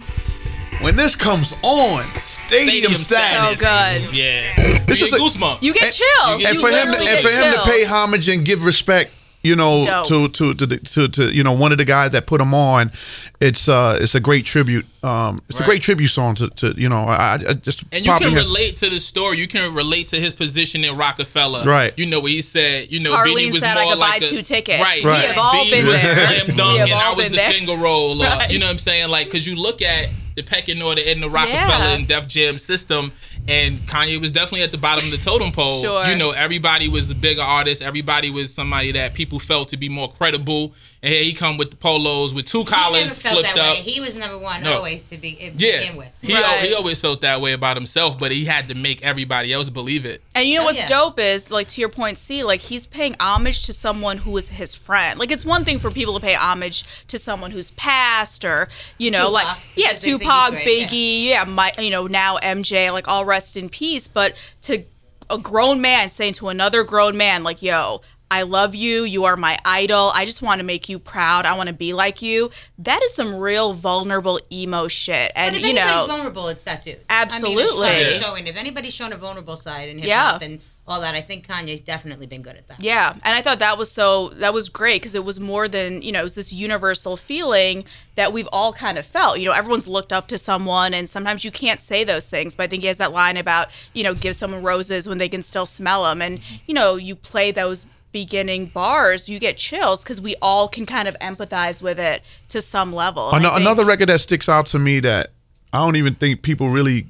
When this comes on, Stadium, Stadium Status. So good. Yeah, This you is get a- goosebumps. You get And- chills. you and for him, to, and for him to pay homage and give respect, you know, Dope. to to to, to to you know one of the guys that put him on, it's uh it's a great tribute. Um, it's a great tribute song to, to you know I, I just And you probably can has- relate to the story. You can relate to his position in Rockefeller. Right. You know what he said. You know, Carlene Beanie was said I more could like buy a, two tickets. Right. We have all Beans been there. Slam We dunk, have and I all was been the there. finger roll. Right. You know what I'm saying? Like, because you look at the pecking order in the Rockefeller Yeah. and Def Jam system, and Kanye was definitely at the bottom of the totem pole. Sure. You know, everybody was the bigger artist. Everybody was somebody that people felt to be more credible. And here he come with the polos with two collars flipped up. way. He was number one No. always to, be, to Yeah, begin with. he Right. he always felt that way about himself, but he had to make everybody else believe it. And you know Oh, what's yeah. dope is, like to your point, Cee, like he's paying homage to someone who is his friend. Like it's one thing for people to pay homage to someone who's passed, or you know, Tupac, like yeah, because Big Biggie's Tupac, Biggie, yeah, my, you know, now MJ, like all rest in peace. But to a grown man saying to another grown man, like, "Yo, I love you. You are my idol. I just want to make you proud. I want to be like you." That is some real vulnerable emo shit, and But if you anybody's know, vulnerable, it's that dude. Absolutely. I mean, it's showing. If anybody's shown a vulnerable side in hip Yeah. hop and all that, I think Kanye's definitely been good at that. Yeah, and I thought that was so that was great because it was more than you know it was this universal feeling that we've all kind of felt. You know, everyone's looked up to someone, and sometimes you can't say those things. But I think he has that line about you know give someone roses when they can still smell them, and you know you play those beginning bars, you get chills because we all can kind of empathize with it to some level. And I Ano- think- another record that sticks out to me that I don't even think people really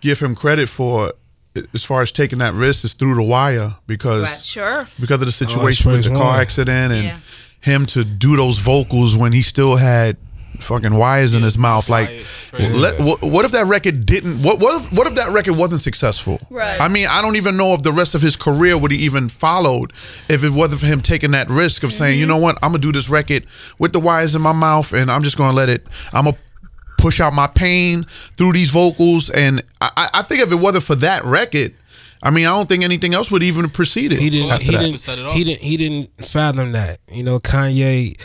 give him credit for as far as taking that risk is through the wire because Right. sure. because of the situation for with the car one. accident and Yeah. him to do those vocals when he still had fucking wires in his mouth like Right. let, what, what if that record didn't what what if, what if that record wasn't successful Right. i mean i don't even know if the rest of his career would he even followed if it wasn't for him taking that risk of saying Mm-hmm. you know what i'm gonna do this record with the wires in my mouth and i'm just gonna let it i'm gonna push out my pain through these vocals and i i I think if it wasn't for that record I mean, I don't think anything else would even precede it. He didn't. after He that. Set it didn't. off. He didn't. He didn't fathom that. You know, Kanye.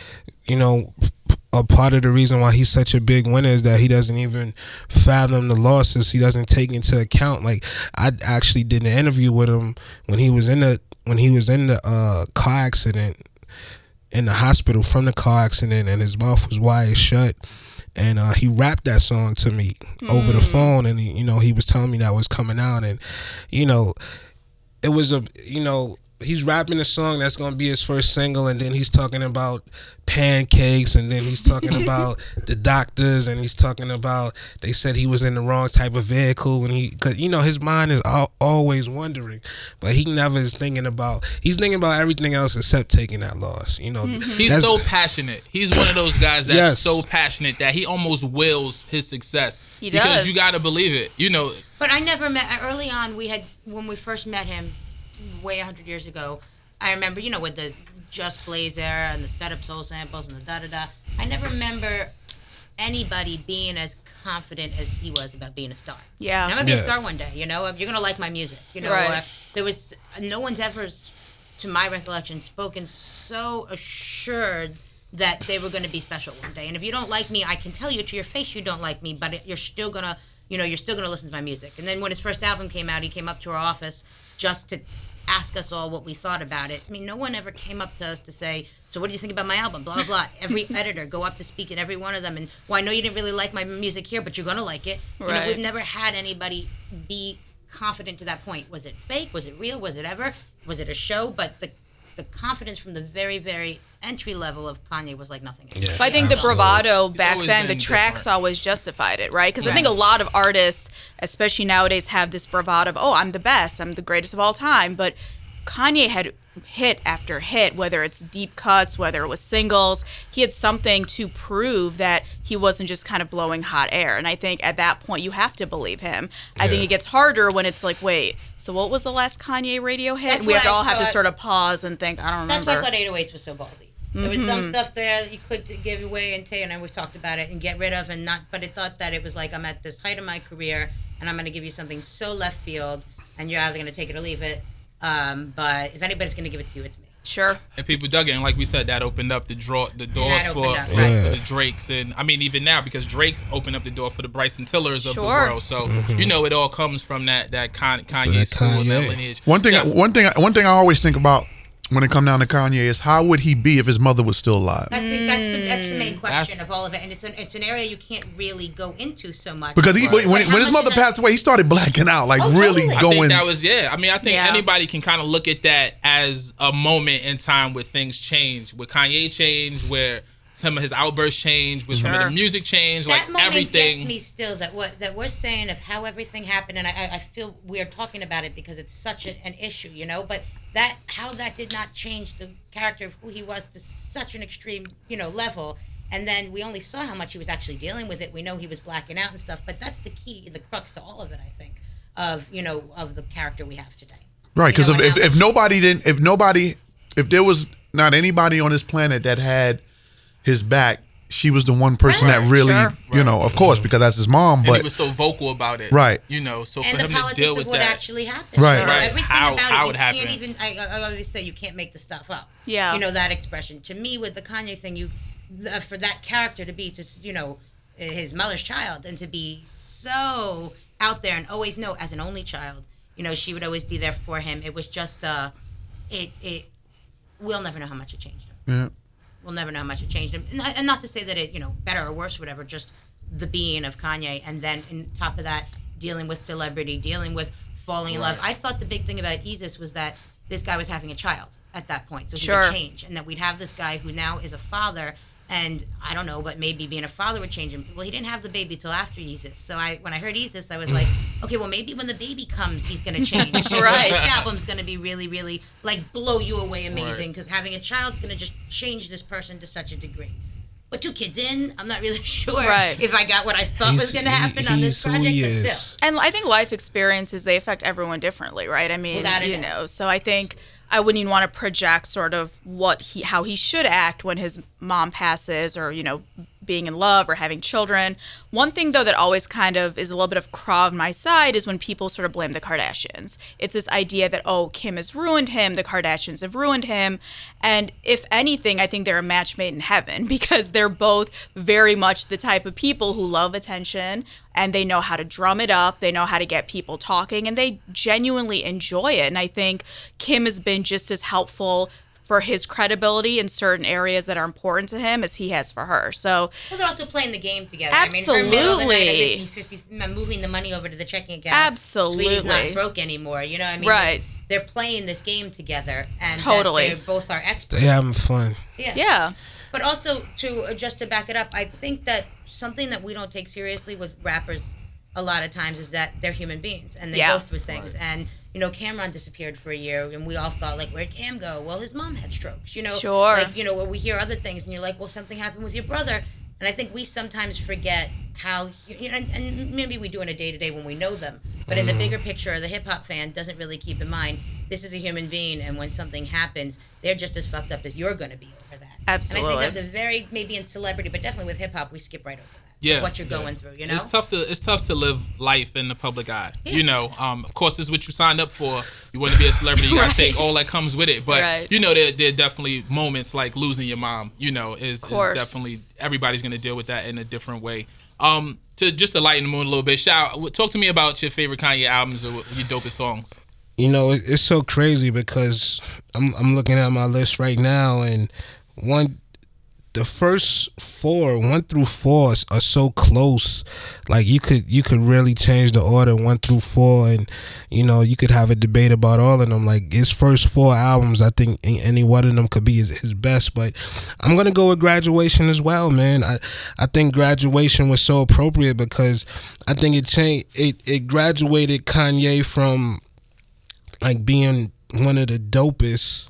You know, a part of the reason why he's such a big winner is that he doesn't even fathom the losses. He doesn't take into account. Like I actually did an interview with him when he was in the when he was in the uh, car accident in the hospital from the car accident, and his mouth was wide shut. And uh, he rapped that song to me over the phone, and you know he was telling me that was coming out, and you know it was a you know he's rapping a song that's gonna be his first single, and then he's talking about pancakes, and then he's talking about the doctors, and he's talking about they said he was in the wrong type of vehicle when he, cause you know his mind is al- always wondering, but he never is thinking about. He's thinking about everything else except taking that loss. You know, mm-hmm. He's so passionate. He's one of those guys that's Yes. so passionate that he almost wills his success. He because does. you got to believe it. You know, But I never met early on. We had when we first met him, way hundred years ago. I remember, you know, with the Just Blaze era and the sped up soul samples and the da da da. I never remember anybody being as confident as he was about being a star. Yeah. And I'm gonna be a star one day. You know, you're gonna like my music. You know, Right. there was no one's ever, to my recollection, spoken so assured that they were going to be special one day. And if you don't like me, I can tell you to your face you don't like me, but you're still gonna, you know, you're still gonna listen to my music. And then when his first album came out, he came up to our office just to ask us all what we thought about it. I mean, no one ever came up to us to say, "So what do you think about my album?" Blah blah blah. Every editor go up to speak at every one of them, and well, I know you didn't really like my music here, but you're gonna like it. You know, Right. we've never had anybody be confident to that point. Was it fake? Was it real? Was it ever? Was it a show? But the the confidence from the very very entry level of Kanye was like nothing. else. Yeah. But I think the bravado back then, the been tracks different. always justified it, right? Because I think a lot of artists, especially nowadays, have this bravado of, oh, I'm the best, I'm the greatest of all time. But Kanye had hit after hit, whether it's deep cuts, whether it was singles. He had something to prove that he wasn't just kind of blowing hot air. And I think at that point, you have to believe him. I think it gets harder when it's like, wait, so what was the last Kanye radio hit? That's And we have to I all have to sort of pause and think, I don't remember. That's why I thought 808s was so ballsy. There was some stuff there that you could give away and take, and we've talked about it and get rid of, and not. But it thought that it was like I'm at this height of my career, and I'm going to give you something so left field, and you're either going to take it or leave it. Um, but if anybody's going to give it to you, it's me. sure. and people dug it. And like we said, that opened up the draw, the doors for, up, for, right. for the Drakes, and I mean even now because Drake opened up the door for the Bryson Tillers of the world. So you know it all comes from that that Con- Kanye that school, that Kanye. lineage. One thing, Yeah. one thing, one thing I always think about when it come down to Kanye is how would he be if his mother was still alive? That's it, that's the that's the main mm. question That's- of all of it, and it's an it's an area you can't really go into so much Because he, Right. when, when his mother passed away, he started blacking out, like Oh, really totally. I I going. think that was yeah. I mean, I think Yeah. anybody can kind of look at that as a moment in time where things change, where Kanye changed, where some of his outbursts changed, where some of the music changed, that like moment everything. gets me still that what that we're saying of how everything happened and I, I- I feel we're talking about it because it's such a, an issue you know but that how that did not change the character of who he was to such an extreme you know level. And then we only saw how much he was actually dealing with it. We know he was blacking out and stuff but that's the key the crux to all of it i think of you know of the character we have today. Right, You because know, if, if, if nobody didn't, if nobody, if there was not anybody on this planet that had his back, she was the one person Right, that really, sure. you know, of course, because that's his mom. and he was so vocal about it, Right. You know, so and for the him to politics deal of with what that, actually happened. Right. You Right. Everything How- about how it, it you happened. can't even. I, I always say you can't make the stuff up. Yeah. You know that expression. To me, with the Kanye thing, you uh, for that character to be just you know his mother's child and to be so out there and always know as an only child, you know she would always be there for him. It was just uh, it it. We'll never know how much it changed him. yeah. We'll never know how much it changed him. And, not- and not to say that it, you know, better or worse, whatever, just the being of Kanye. And then, on top of that, dealing with celebrity, dealing with falling in love. I thought the big thing about Yeezus was that this guy was having a child at that point. So he Sure. would change. And that we'd have this guy who now is a father. And I don't know, but maybe being a father would change him. Well, he didn't have the baby till after Yeezus. So I, when I heard Yeezus, I was like, okay, well, maybe when the baby comes, he's going to change. So Right. The next album's going to be really, really, like, blow you away amazing because having a child's going to just change this person to such a degree. But two kids in, I'm not really sure Right. if I got what I thought was going to happen he- on this project, but still. And I think life experiences they affect everyone differently, right? I mean, Without you know, so I think I wouldn't even want to project sort of what he how he should act when his mom passes or, you know, being in love or having children. One thing though that always kind of is a little bit of craw on my side is when people sort of blame the Kardashians. It's this idea that oh, Kim has ruined him, the Kardashians have ruined him, and if anything, I think they're a match made in heaven because they're both very much the type of people who love attention and they know how to drum it up, they know how to get people talking and they genuinely enjoy it. And I think Kim has been just as helpful for his credibility in certain areas that are important to him as he has for her. So Well, they're also playing the game together. I mean, her middle of the night Absolutely. at 1550, moving the money over to the checking account. Absolutely. Sweetie's not broke anymore. You know, what I mean, Right. There's, they're playing this game together, and that Totally. they both are experts. They having fun. Yeah. Yeah. But also to uh, just to back it up, I think that something that we don't take seriously with rappers a lot of times is that they're human beings and they Yeah. go through things. And you know, Cam'ron disappeared for a year, and we all thought like, where'd Cam go? Well, his mom had strokes. You know, Sure. Like you know, when we hear other things, and you're like, well, something happened with your brother. And I think we sometimes forget how, you know, and, and maybe we do in a day to day when we know them. But in the mm-hmm. bigger picture, the hip hop fan doesn't really keep in mind this is a human being, and when something happens, they're just as fucked up as you're going to be over that. Absolutely. And I think that's a very maybe in celebrity, but definitely with hip hop, we skip right over. Yeah, what you're yeah. going through, you know. It's tough to it's tough to live life in the public eye. Yeah. You know, um, of course, this is what you signed up for. You want to be a celebrity, you gotta take all that comes with it. But Right. you know, there there are definitely moments like losing your mom. You know, is, is definitely everybody's gonna deal with that in a different way. Um, to just to lighten the mood a little bit, shout talk to me about your favorite Kanye albums or your dopest songs. You know, it's so crazy because I'm I'm looking at my list right now, and one, the first four, one through four, are so close. Like you could you could really change the order one through four, and you know you could have a debate about all of them. Like his first four albums, I think any one of them could be his, his best. But I'm gonna go with Graduation as well, man. I I think Graduation was so appropriate because I think it changed it it graduated Kanye from like being one of the dopest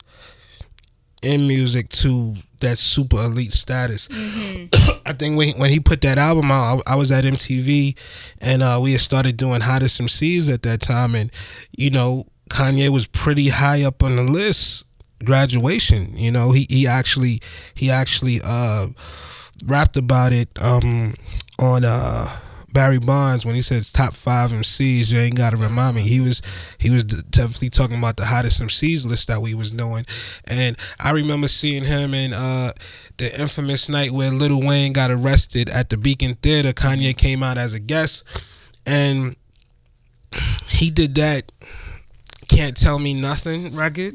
in music to that super elite status. I think when when he put that album out, I, I was at MTV, and uh, we had started doing hottest MCs at that time, and you know Kanye was pretty high up on the list. Graduation, you know, he he actually he actually uh, rapped about it um, on uh, Barry Bonds when he says top five MCs. You ain't got to remind me. He was he was definitely talking about the hottest MCs list that we was doing, and I remember seeing him in uh, the infamous night where Lil Wayne got arrested at the Beacon Theater. Kanye came out as a guest, and he did that. Can't tell me nothing record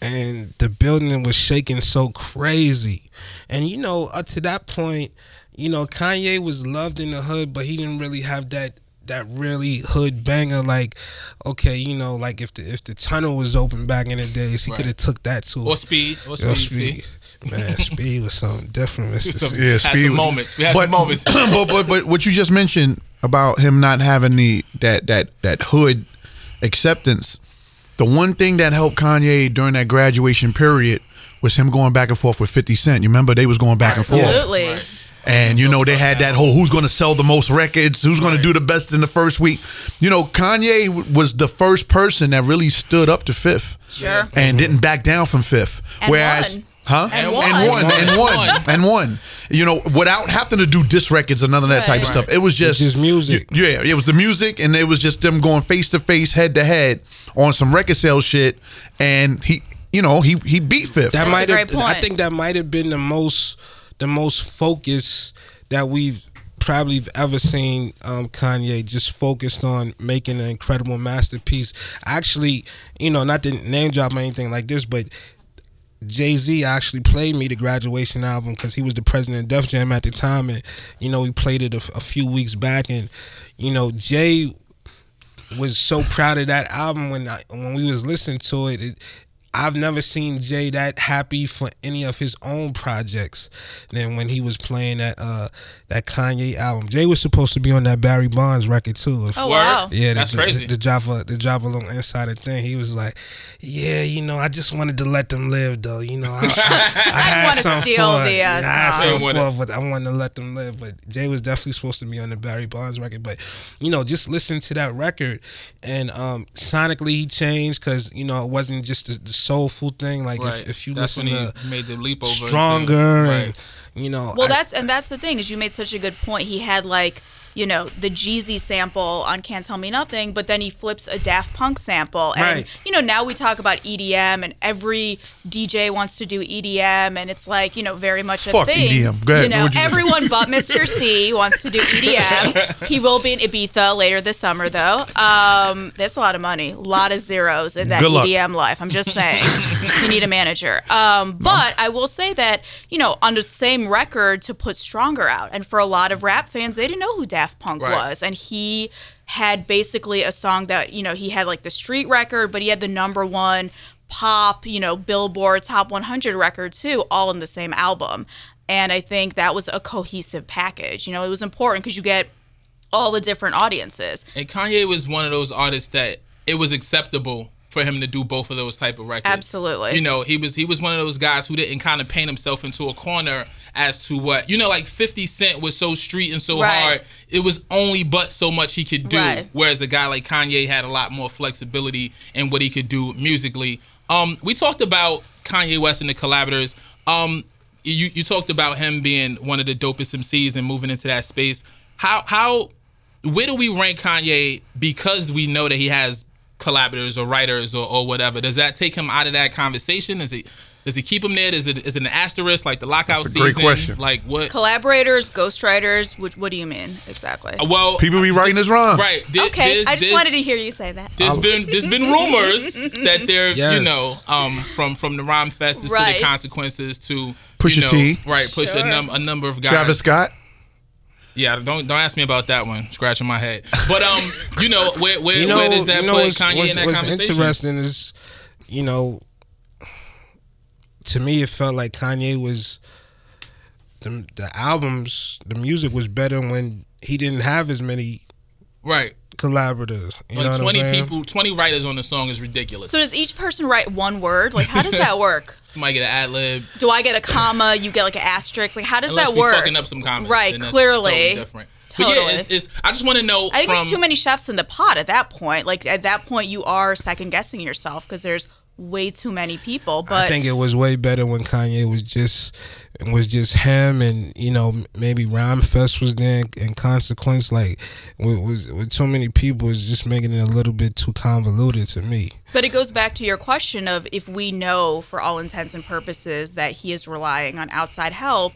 and the building was shaking so crazy. And you know, up to that point, you know, Kanye was loved in the hood, but he didn't really have that that really hood banger. Like, okay, you know, like if the if the tunnel was open back in the days, he Right. could have took that to Or Speed, or Yo, Speed. Man, speed was something different. Mr. Some- C. Yeah, had speed some was- moments. We had but, some moments. but but but what you just mentioned about him not having the that that that hood acceptance. The one thing that helped Kanye during that graduation period was him going back and forth with 50 Cent. You remember they was going back and forth. Absolutely. And you know they had that whole who's going to sell the most records, who's going to do the best in the first week. You know Kanye w- was the first person that really stood up to Fif, Sure. and didn't back down from Fif. And Whereas, won. huh? And and won. won, and And won, won. and won. You know, without having to do diss records or none of that type of Right. stuff. It was just just music. Yeah, it was the music, and it was just them going face to face, head to head on some record sales shit. And he, you know, he he beat Fif. That might have. I think that might have been the most, the most focus that we've probably ever seen um, Kanye just focused on making an incredible masterpiece. Actually, you know, not to name drop or anything like this, but Jay Z actually played me the graduation album because he was the president of Def Jam at the time, and you know we played it a, a few weeks back, and you know Jay was so proud of that album when I, when we was listening to it. it I've never seen Jay that happy for any of his own projects than when he was playing that uh that Kanye album. Jay was supposed to be on that Barry Bonds record too. If- Oh wow. yeah, That's the, crazy. The, the drop the drop a little insider thing. He was like, "Yeah, you know, I just wanted to let them live, though. You know, I, I, I had wanna steal for the, uh, I had song. something With for it. it, but I wanted to let them live. But Jay was definitely supposed to be on the Barry Bonds record. But you know, just listen to that record, and um, sonically he changed because you know it wasn't just the, the soulful thing. Like Right. if, if you That's listen when to he made the leap over. into- stronger Right. and you know, Well, I- that's and that's the thing is you made such a good point. He had like you know the Jeezy sample on "Can't Tell Me Nothing," but then he flips a Daft Punk sample, and Right. you know now we talk about EDM, and every DJ wants to do EDM, and it's like you know very much a Fuck thing. EDM. Go ahead. You know, everyone but Mister Cee wants to do EDM. He will be in Ibiza later this summer, though. Um, that's a lot of money, a lot of zeros in that EDM life. I'm just saying, you need a manager. Um, but I will say that you know on the same record to put Stronger out, and for a lot of rap fans, they didn't know who Daft Daft Punk Right. was, and he had basically a song that you know he had like the street record, but he had the number one pop, you know, Billboard Top 100 record too, all in the same album. And I think that was a cohesive package. You know, it was important because you get all the different audiences. And Kanye was one of those artists that it was acceptable for him to do both of those type of records. Absolutely. You know, he was he was one of those guys who didn't kind of paint himself into a corner as to what you know, like Fifty Cent was so street and so Right. hard. It was only but so much he could do. Right. Whereas a guy like Kanye had a lot more flexibility in what he could do musically. Um, we talked about Kanye West and the collaborators. Um, you you talked about him being one of the dopest MCs and moving into that space. How how where do we rank Kanye because we know that he has collaborators or writers or, or whatever? Does that take him out of that conversation? Is it does he keep him there? Is it is it an asterisk like the lockout That's a great season? question. Like what? Collaborators, ghostwriters, which, what do you mean exactly? well, People be writing his rhymes. right. there- okay, there's- I just there's- wanted to hear you say that. There's been there's been rumors that they're you know um from from the Rhymefests to the consequences to Pusha you know, T. right push a, Sure. num- a number of guys Travis Scott. Yeah don't don't ask me about that one. Scratching my head. But um you know where where, you know, where does that you know put Kanye what's, in that what's conversation? interesting is, you know, to me it felt like Kanye was the the albums, the music was better when he didn't have as many right collaborators. You know like what 20 I'm saying? people 20 writers on the song is ridiculous So does each person write one word? Like, how does that work? somebody get an ad lib Do I get a comma? You get like an asterisk? Like, how does unless that work? fucking up some comments Right, clearly. totally different but yeah it's, it's I just want to know I think from it's too many chefs in the pot at that point. Like at that point, you are second guessing yourself because there's way too many people. But I think it was way better when Kanye was just was just him, and you know maybe Rhymefest was there, and Consequence like with, with, with too many people is just making it a little bit too convoluted to me. But it goes back to your question of if we know, for all intents and purposes, that he is relying on outside help,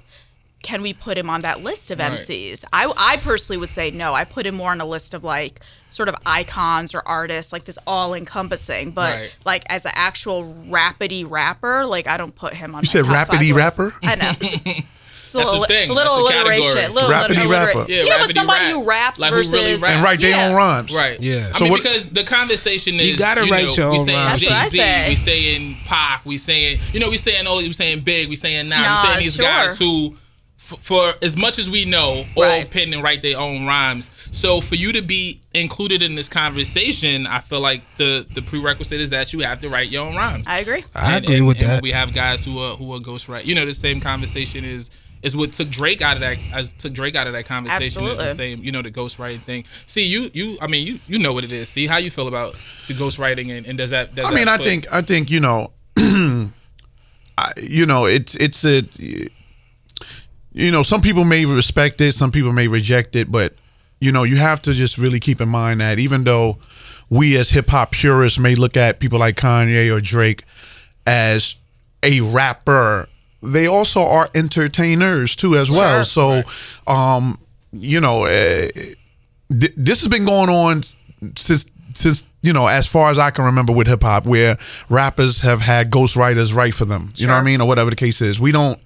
can we put him on that list of Right. MCs? I, I personally would say no. I put him more on a list of like sort of icons or artists, like this all encompassing. But Right. like as an actual rapidy rapper, like I don't put him on. You said my rapidy rapper? I know. Just a That's the little, thing. little That's alliteration. category. Little Rapidy alliteration. rapper. Yeah, you know, but somebody rap. who raps Like, who versus really raps. And write their Yeah. own rhymes. Right. Yeah. I So mean, what- because the conversation is You gotta write know, your we own saying rhymes. That's what I Jay-Z, say. we saying Pac, we saying you know we saying all we saying Big, we saying Nas, Nas, we saying these sure. guys who. F- For as much as we know, all Right. pen and write their own rhymes. So for you to be included in this conversation, I feel like the the prerequisite is that you have to write your own rhymes. I agree. I And- agree and- with and that. We have guys who are who are ghost ghostwrite. You know, the same conversation is is what took Drake out of that. As took Drake out of that conversation is Absolutely. the same. You know, the ghostwriting thing. See, you you. I mean, you you know what it is. See how you feel about the ghostwriting and, and does that? Does I mean, that I put- think I think you know, I, you know, it's it's a, you know, some people may respect it, some people may reject it, but you know, you have to just really keep in mind that even though we as hip hop purists may look at people like Kanye or Drake as a rapper, they also are entertainers too as well. Sure. So, um, you know, uh, th- this has been going on since since you know as far as I can remember with hip hop, where rappers have had ghostwriters write for them. You know what I mean, or whatever the case is. We don't.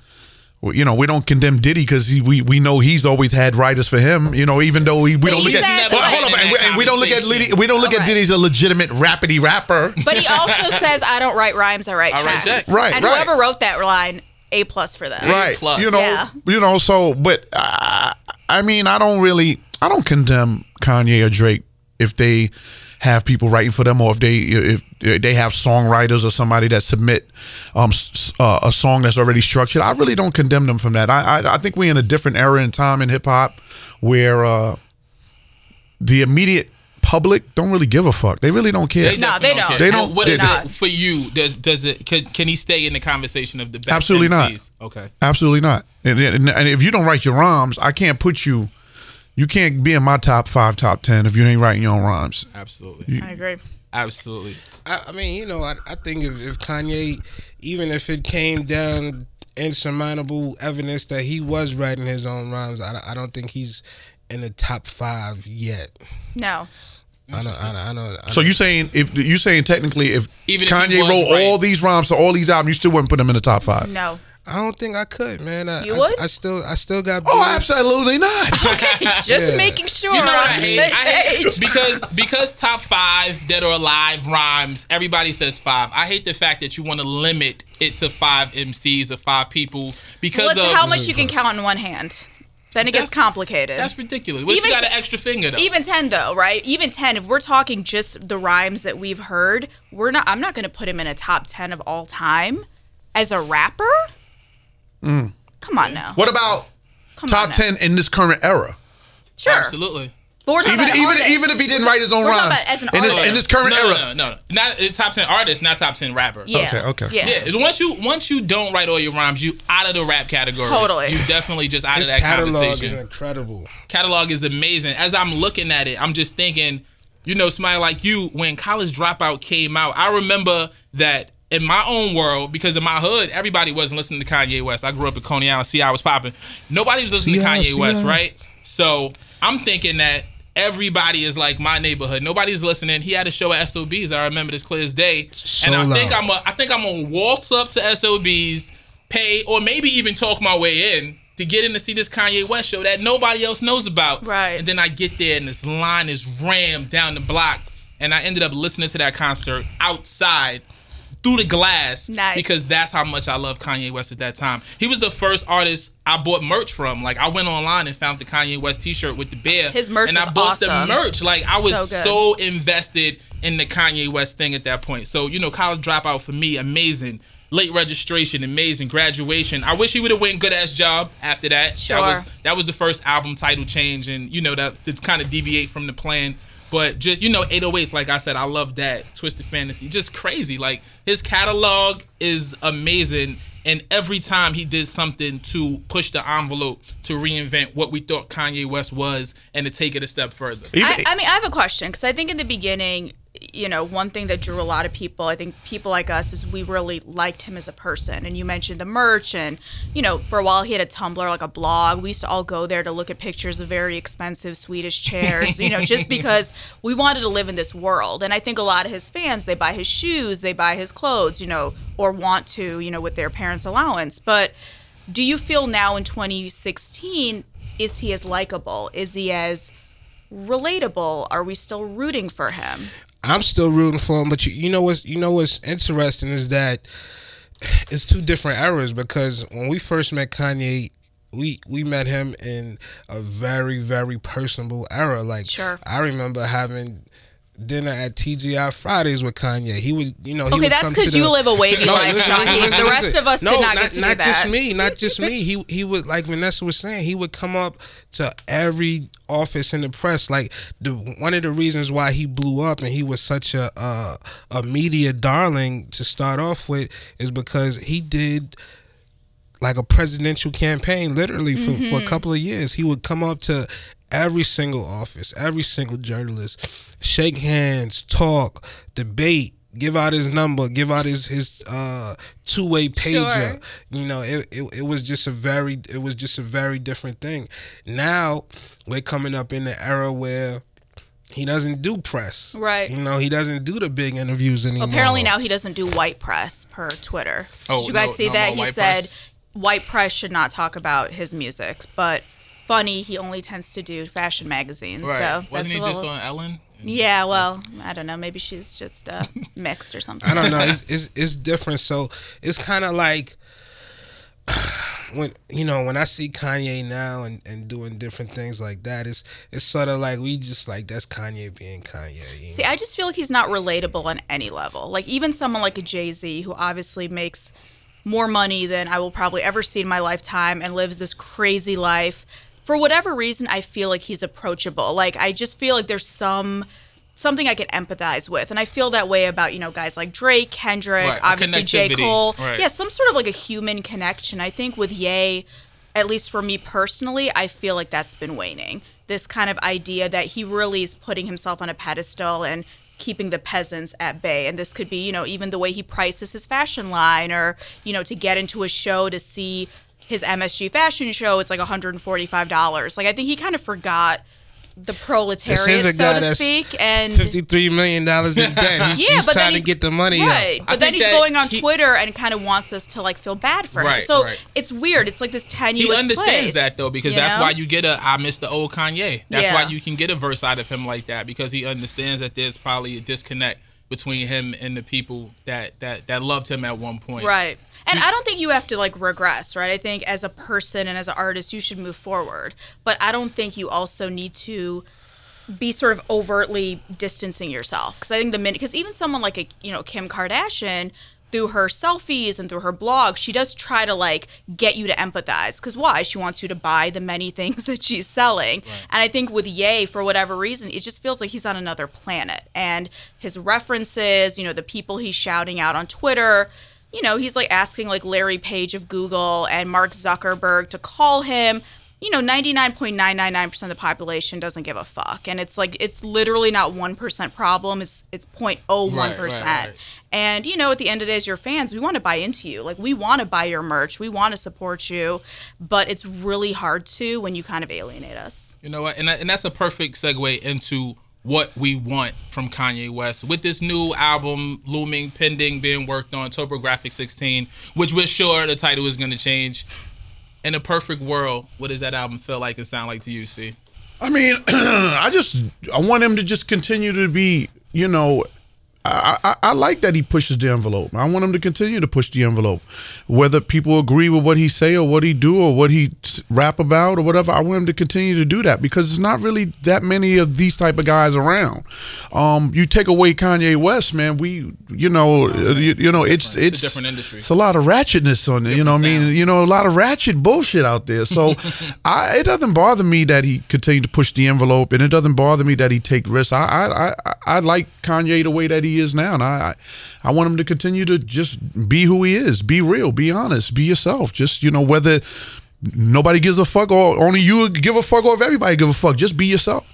You know, we don't condemn Diddy because we we know he's always had writers for him. You know, even though he, we don't look at says hold, that- up, and we, and we don't look at Liddy, we don't look at Alright. Diddy as a legitimate rapidy rapper. But he also says, "I don't write rhymes, I write I write tracks." checks. Right, And right. whoever wrote that line, a plus for them. right plus. you know Yeah. you know so but uh, i mean i don't really i don't condemn kanye or drake if they have people writing for them or if they if they have songwriters or somebody that submit um uh, a song that's already structured i really don't condemn them from that i i, I think we're in a different era in time in hip-hop where uh the immediate public don't really give a fuck they really don't care They No, they don't. care. They And don't- What is they're not. it for you? Does does it can, can he stay in the conversation of the best Absolutely not. Okay. Absolutely not. And, and, and if you don't write your rhymes, I can't put you. You can't be in my top five, top ten if you ain't writing your own rhymes. Absolutely. I agree. Absolutely. I, I mean, you know, I, I think if, if Kanye, even if it came down insurmountable evidence that he was writing his own rhymes, I, don't- I don't think he's in the top five yet. No. I don't. I don't. I don't, I So don't- you saying if you saying technically if Even Kanye was wrote right. all these rhymes to all these albums, you still wouldn't put him in the top five. No. I don't think I could, man. I, You would? I still, I still got. Oh, absolutely not. okay, Just Yeah. making sure. You know what I hate? I hate because because top five dead or alive rhymes. Everybody says five. I hate the fact that you want to limit it to five MCs or five people because What's of how much you can count in one hand? Then it gets complicated. That's ridiculous. What if Even you got an extra finger though? Even ten though, right? Even ten. If we're talking just the rhymes that we've heard, we're not. I'm not going to put him in a top ten of all time as a rapper. Come on now. What about Come top ten in this current era? Sure. Absolutely. But we're Even even artists. even if he didn't write his own rhymes about as an in this in artist. this current no, era. No, no, no, not top ten artist, not top ten rapper. Yeah. Okay, okay. Yeah. Yeah, once you once you don't write all your rhymes, you out of the rap category. Totally. You definitely just out His of that catalog is incredible. catalog is amazing. As I'm looking at it, I'm just thinking, you know, somebody like you, when College Dropout came out, I remember that in my own world, because in my hood, everybody wasn't listening to Kanye West. I grew up in Coney Island, see I was popping. Nobody was listening See to Kanye see West, how. right? So I'm thinking that everybody is like my neighborhood. Nobody's listening. He had a show at SOBs. I remember this clear as day. So and I Sold think. I'm a, I think I'm gonna waltz up to SOBs, pay, or maybe even talk my way in to get in to see this Kanye West show that nobody else knows about. Right. And then I get there and this line is rammed down the block. And I ended up listening to that concert outside through the glass Nice. because that's how much I love Kanye West at that time. He was the first artist I bought merch from. Like I went online and found the Kanye West T-shirt with the bear. His merch and I bought the merch. Like I was So so invested in the Kanye West thing at that point. So you know, college dropout for me, amazing. Late registration, amazing. Graduation. I wish he would have went good ass job after that. Sure. That was that was the first album title change, and you know that to kind of deviate from the plan. But just you know, 808s, like I said, I love that Twisted Fantasy. Just crazy. Like his catalog is amazing, and every time he did something to push the envelope to reinvent what we thought Kanye West was, and to take it a step further. I, I mean, I have a question because I think in the beginning, you know, one thing that drew a lot of people, I think people like us, is we really liked him as a person. And you mentioned the merch, and you know, for a while he had a Tumblr, like a blog. We used to all go there to look at pictures of very expensive Swedish chairs, you know, just because we wanted to live in this world. And I think a lot of his fans, they buy his shoes, they buy his clothes, you know, or want to, you know, with their parents' allowance. But do you feel now in 2016 is he as likable is he as relatable are we still rooting for him I'm still rooting for him, but you, you know what's you know what's interesting is that it's two different eras because when we first met Kanye, we we met him in a very very personable era. Like Sure. I remember having dinner at TGI Fridays with Kanye. He would, you know, he Okay, would that's because 'cause the- you live a wavy life, Shaheem. The rest of us did not not get to do not just me, not just me. He he would like Vanessa was saying. He would come up to every office in the press. Like the one of the reasons why he blew up and he was such a uh, a media darling to start off with is because he did like a presidential campaign literally for, for a couple of years he would come up to every single office every single journalist shake hands talk debate give out his number give out his his uh two-way pager Sure. you know it, it, it was just a very it was just a very different thing now we're coming up in the era where he doesn't do press Right. you know he doesn't do the big interviews anymore apparently now he doesn't do white press per twitter Oh, did you guys no- see no that he white said press? white press should not talk about his music but funny he only tends to do fashion magazines Right. so Wasn't he a little, just on Ellen? Yeah well i don't know maybe she's just uh, mixed or something I don't know. It's it's, it's different. So it's kind of like when you know when I see Kanye now and, and doing different things like that. It's it's sort of like we just like that's Kanye being Kanye. See, know? I just feel like he's not relatable on any level. Like even someone like a Jay Z, who obviously makes more money than I will probably ever see in my lifetime and lives this crazy life. For whatever reason, I feel like he's approachable. Like I just feel like there's some something I can empathize with, and I feel that way about you know guys like Drake, Kendrick, Right, obviously J Cole. right. Yeah, some sort of like a human connection. I think with Ye, at least for me personally, I feel like that's been waning. This kind of idea that he really is putting himself on a pedestal and keeping the peasants at bay. And this could be, you know, even the way he prices his fashion line or, you know, to get into a show to see his MSG fashion show, it's like $145. Like, I think he kind of forgot the proletariat, is a so guy to speak, and fifty-three million dollars in debt. He's, yeah, he's but then trying to get the money right. out. But I then he's going on he- Twitter and kind of wants us to like feel bad for him. So right. it's weird. It's like this tenuous. He tenuous. understands place, that though because that's know? why you get a I miss the old Kanye. That's Yeah. why you can get a verse out of him like that because he understands that there's probably a disconnect between him and the people that that that loved him at one point. Right. And I don't think you have to like regress, right? I think as a person and as an artist, you should move forward. But I don't think you also need to be sort of overtly distancing yourself because I think the minute because even someone like a you know Kim Kardashian through her selfies and through her blog she does try to like get you to empathize because why? She wants you to buy the many things that she's selling. And I think with Ye for whatever reason it just feels like he's on another planet. And his references you know the people he's shouting out on Twitter you know he's like asking like Larry Page of Google and Mark Zuckerberg to call him you know, 99.999% of the population doesn't give a fuck. And it's like, it's literally not 1% problem. It's, it's 0.01%. Right, right, right. And, you know, at the end of the day, as your fans, we want to buy into you. Like, we want to buy your merch. We want to support you. But it's really hard to when you kind of alienate us. You know what? And that, and that's a perfect segue into what we want from Kanye West with this new album looming, pending, being worked on, Turbo Grafx 16, which we're sure the title is going to change. In a perfect world, what does that album feel like and sound like to you, Cee? I mean, I just I want him to just continue to be, you know, I, I, I like that he pushes the envelope. I want him to continue to push the envelope, whether people agree with what he say or what he do or what he rap about or whatever. I want him to continue to do that because there's not really that many of these type of guys around. Um, you take away Kanye West, man. We, you know, uh, you, you know, it's it's It's a different industry. It's a lot of ratchetness on there. You know, what I mean, you know, a lot of ratchet bullshit out there. So, I it doesn't bother me that he continue to push the envelope, and it doesn't bother me that he take risks. I I I, I like Kanye the way that he is now, and I, I I want him to continue to just be who he is, be real, be honest, be yourself. Just you know whether nobody gives a fuck or only you give a fuck or if everybody give a fuck, just be yourself.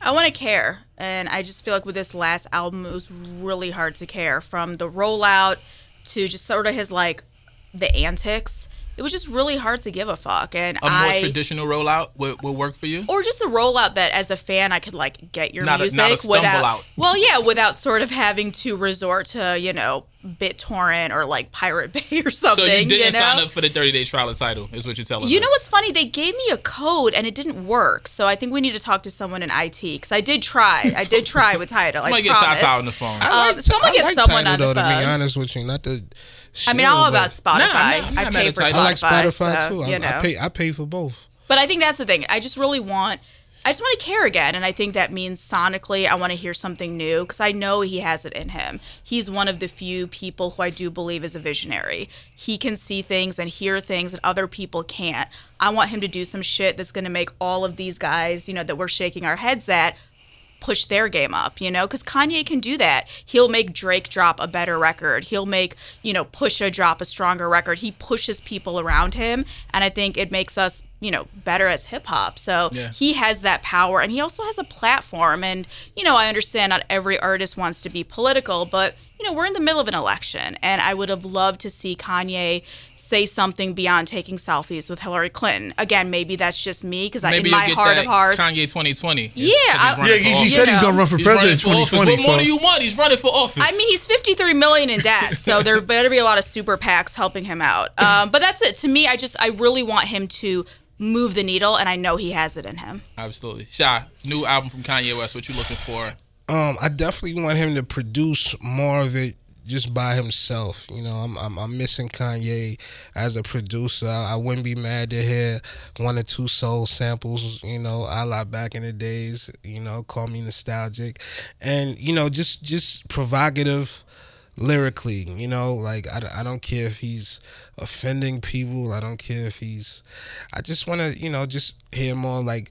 I want to care. And I just feel like with this last album, it was really hard to care from the rollout to just sort of his like the antics. It was just really hard to give a fuck. And A more I. traditional rollout would, would work for you? or just a rollout that as a fan I could like get your Not a- music not a without out. well yeah without sort of having to resort to you know BitTorrent or like Pirate Bay or something So you didn't know? sign up for the 30 day trial of Tidal, is what you're telling You us. know what's funny? They gave me a code and it didn't work. So I think we need to talk to someone in IT because I did try. I did try with Tidal. Somebody I get promise. Tidal on the phone. I Um, someone I get like someone Tidal, on the though, to be honest with you. Not the. I mean, all about Spotify. Nah, I'm not- I'm I pay for but I like Spotify. Spotify so, too. I, you know. I pay. I pay for both. But I think that's the thing. I just really want. I just want to care again, and I think that means sonically, I want to hear something new because I know he has it in him. He's one of the few people who I do believe is a visionary. He can see things and hear things that other people can't. I want him to do some shit that's going to make all of these guys, you know, that we're shaking our heads at, push their game up, you know, because Kanye can do that. He'll make Drake drop a better record. He'll make, you know, Pusha drop a stronger record. He pushes people around him, and I think it makes us, you know, better as hip hop. So Yeah. he has that power, and he also has a platform. And you know, I understand not every artist wants to be political, but you know, we're in the middle of an election, and I would have loved to see Kanye say something beyond taking selfies with Hillary Clinton. Again, maybe that's just me because Maybe in you'll my get heart that of hearts, Kanye 2020. is- Yeah, 'cause he's I- Yeah, he, he office. said he's gonna run for He's president in for office. 2020. What more do you want? He's running for office. I mean, he's 53 million in debt, so there better be a lot of super PACs helping him out. Um, but that's it. To me, I just I really want him to move the needle, and I know he has it in him. Absolutely. Shy, new album from Kanye West. What you looking for? Um, I definitely want him to produce more of it just by himself. You know, I'm I'm, I'm missing Kanye as a producer. I, I wouldn't be mad to hear one or two soul samples. You know, a la back in the days. You know, call me nostalgic, and you know, just just provocative lyrically you know like I, I don't care if he's offending people i don't care if he's i just want to you know just hear more like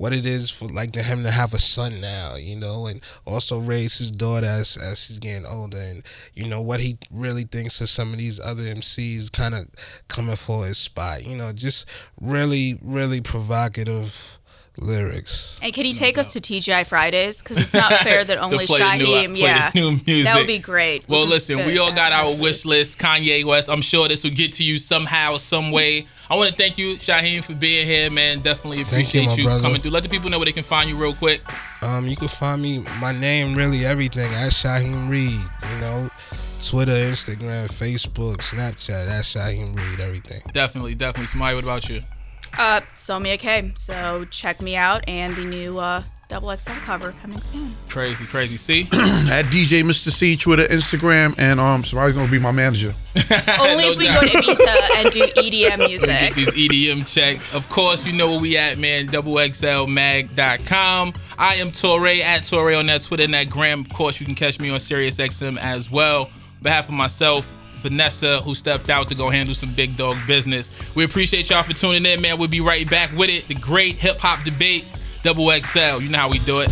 what it is for like him to have a son now, you know, and also raise his daughter as as he's getting older, and you know what he really thinks of some of these other MCs kind of coming for his spot, you know, just really really provocative lyrics. And can you take us to TGI Fridays? Because it's not fair that only play the new- Shaheem. play yeah, new music. that would be great. Well, can listen, we all got our wish list. Kanye West. I'm sure this will get to you somehow, some way. I want to thank you, Shaheem, for being here, man. Definitely Thank you, appreciate you, coming through. Let the people know where they can find you real quick. Um, you can find me, my name, really everything at Shaheem Reid. You know, Twitter, Instagram, Facebook, Snapchat. That's Shaheem Reid. Everything. Definitely, definitely. Sowmya, what about you? Uh, me K. So check me out and the new uh, Double XL cover coming soon. Crazy, crazy. See? At DJ Mister Cee, Twitter, Instagram, and um, Sowmya's gonna be my manager. Only No if we doubt. go to Ibiza and do EDM music. Get these EDM checks. Of course, you know where we at, man. DoubleXLMag.com. I am Touré at Touré on that Twitter and that gram. Of course, you can catch me on SiriusXM as well. On behalf of myself, Vanessa, who stepped out to go handle some big dog business. We appreciate y'all for tuning in, man. We'll be right back with it. The great hip hop debates, Double XL. You know how we do it.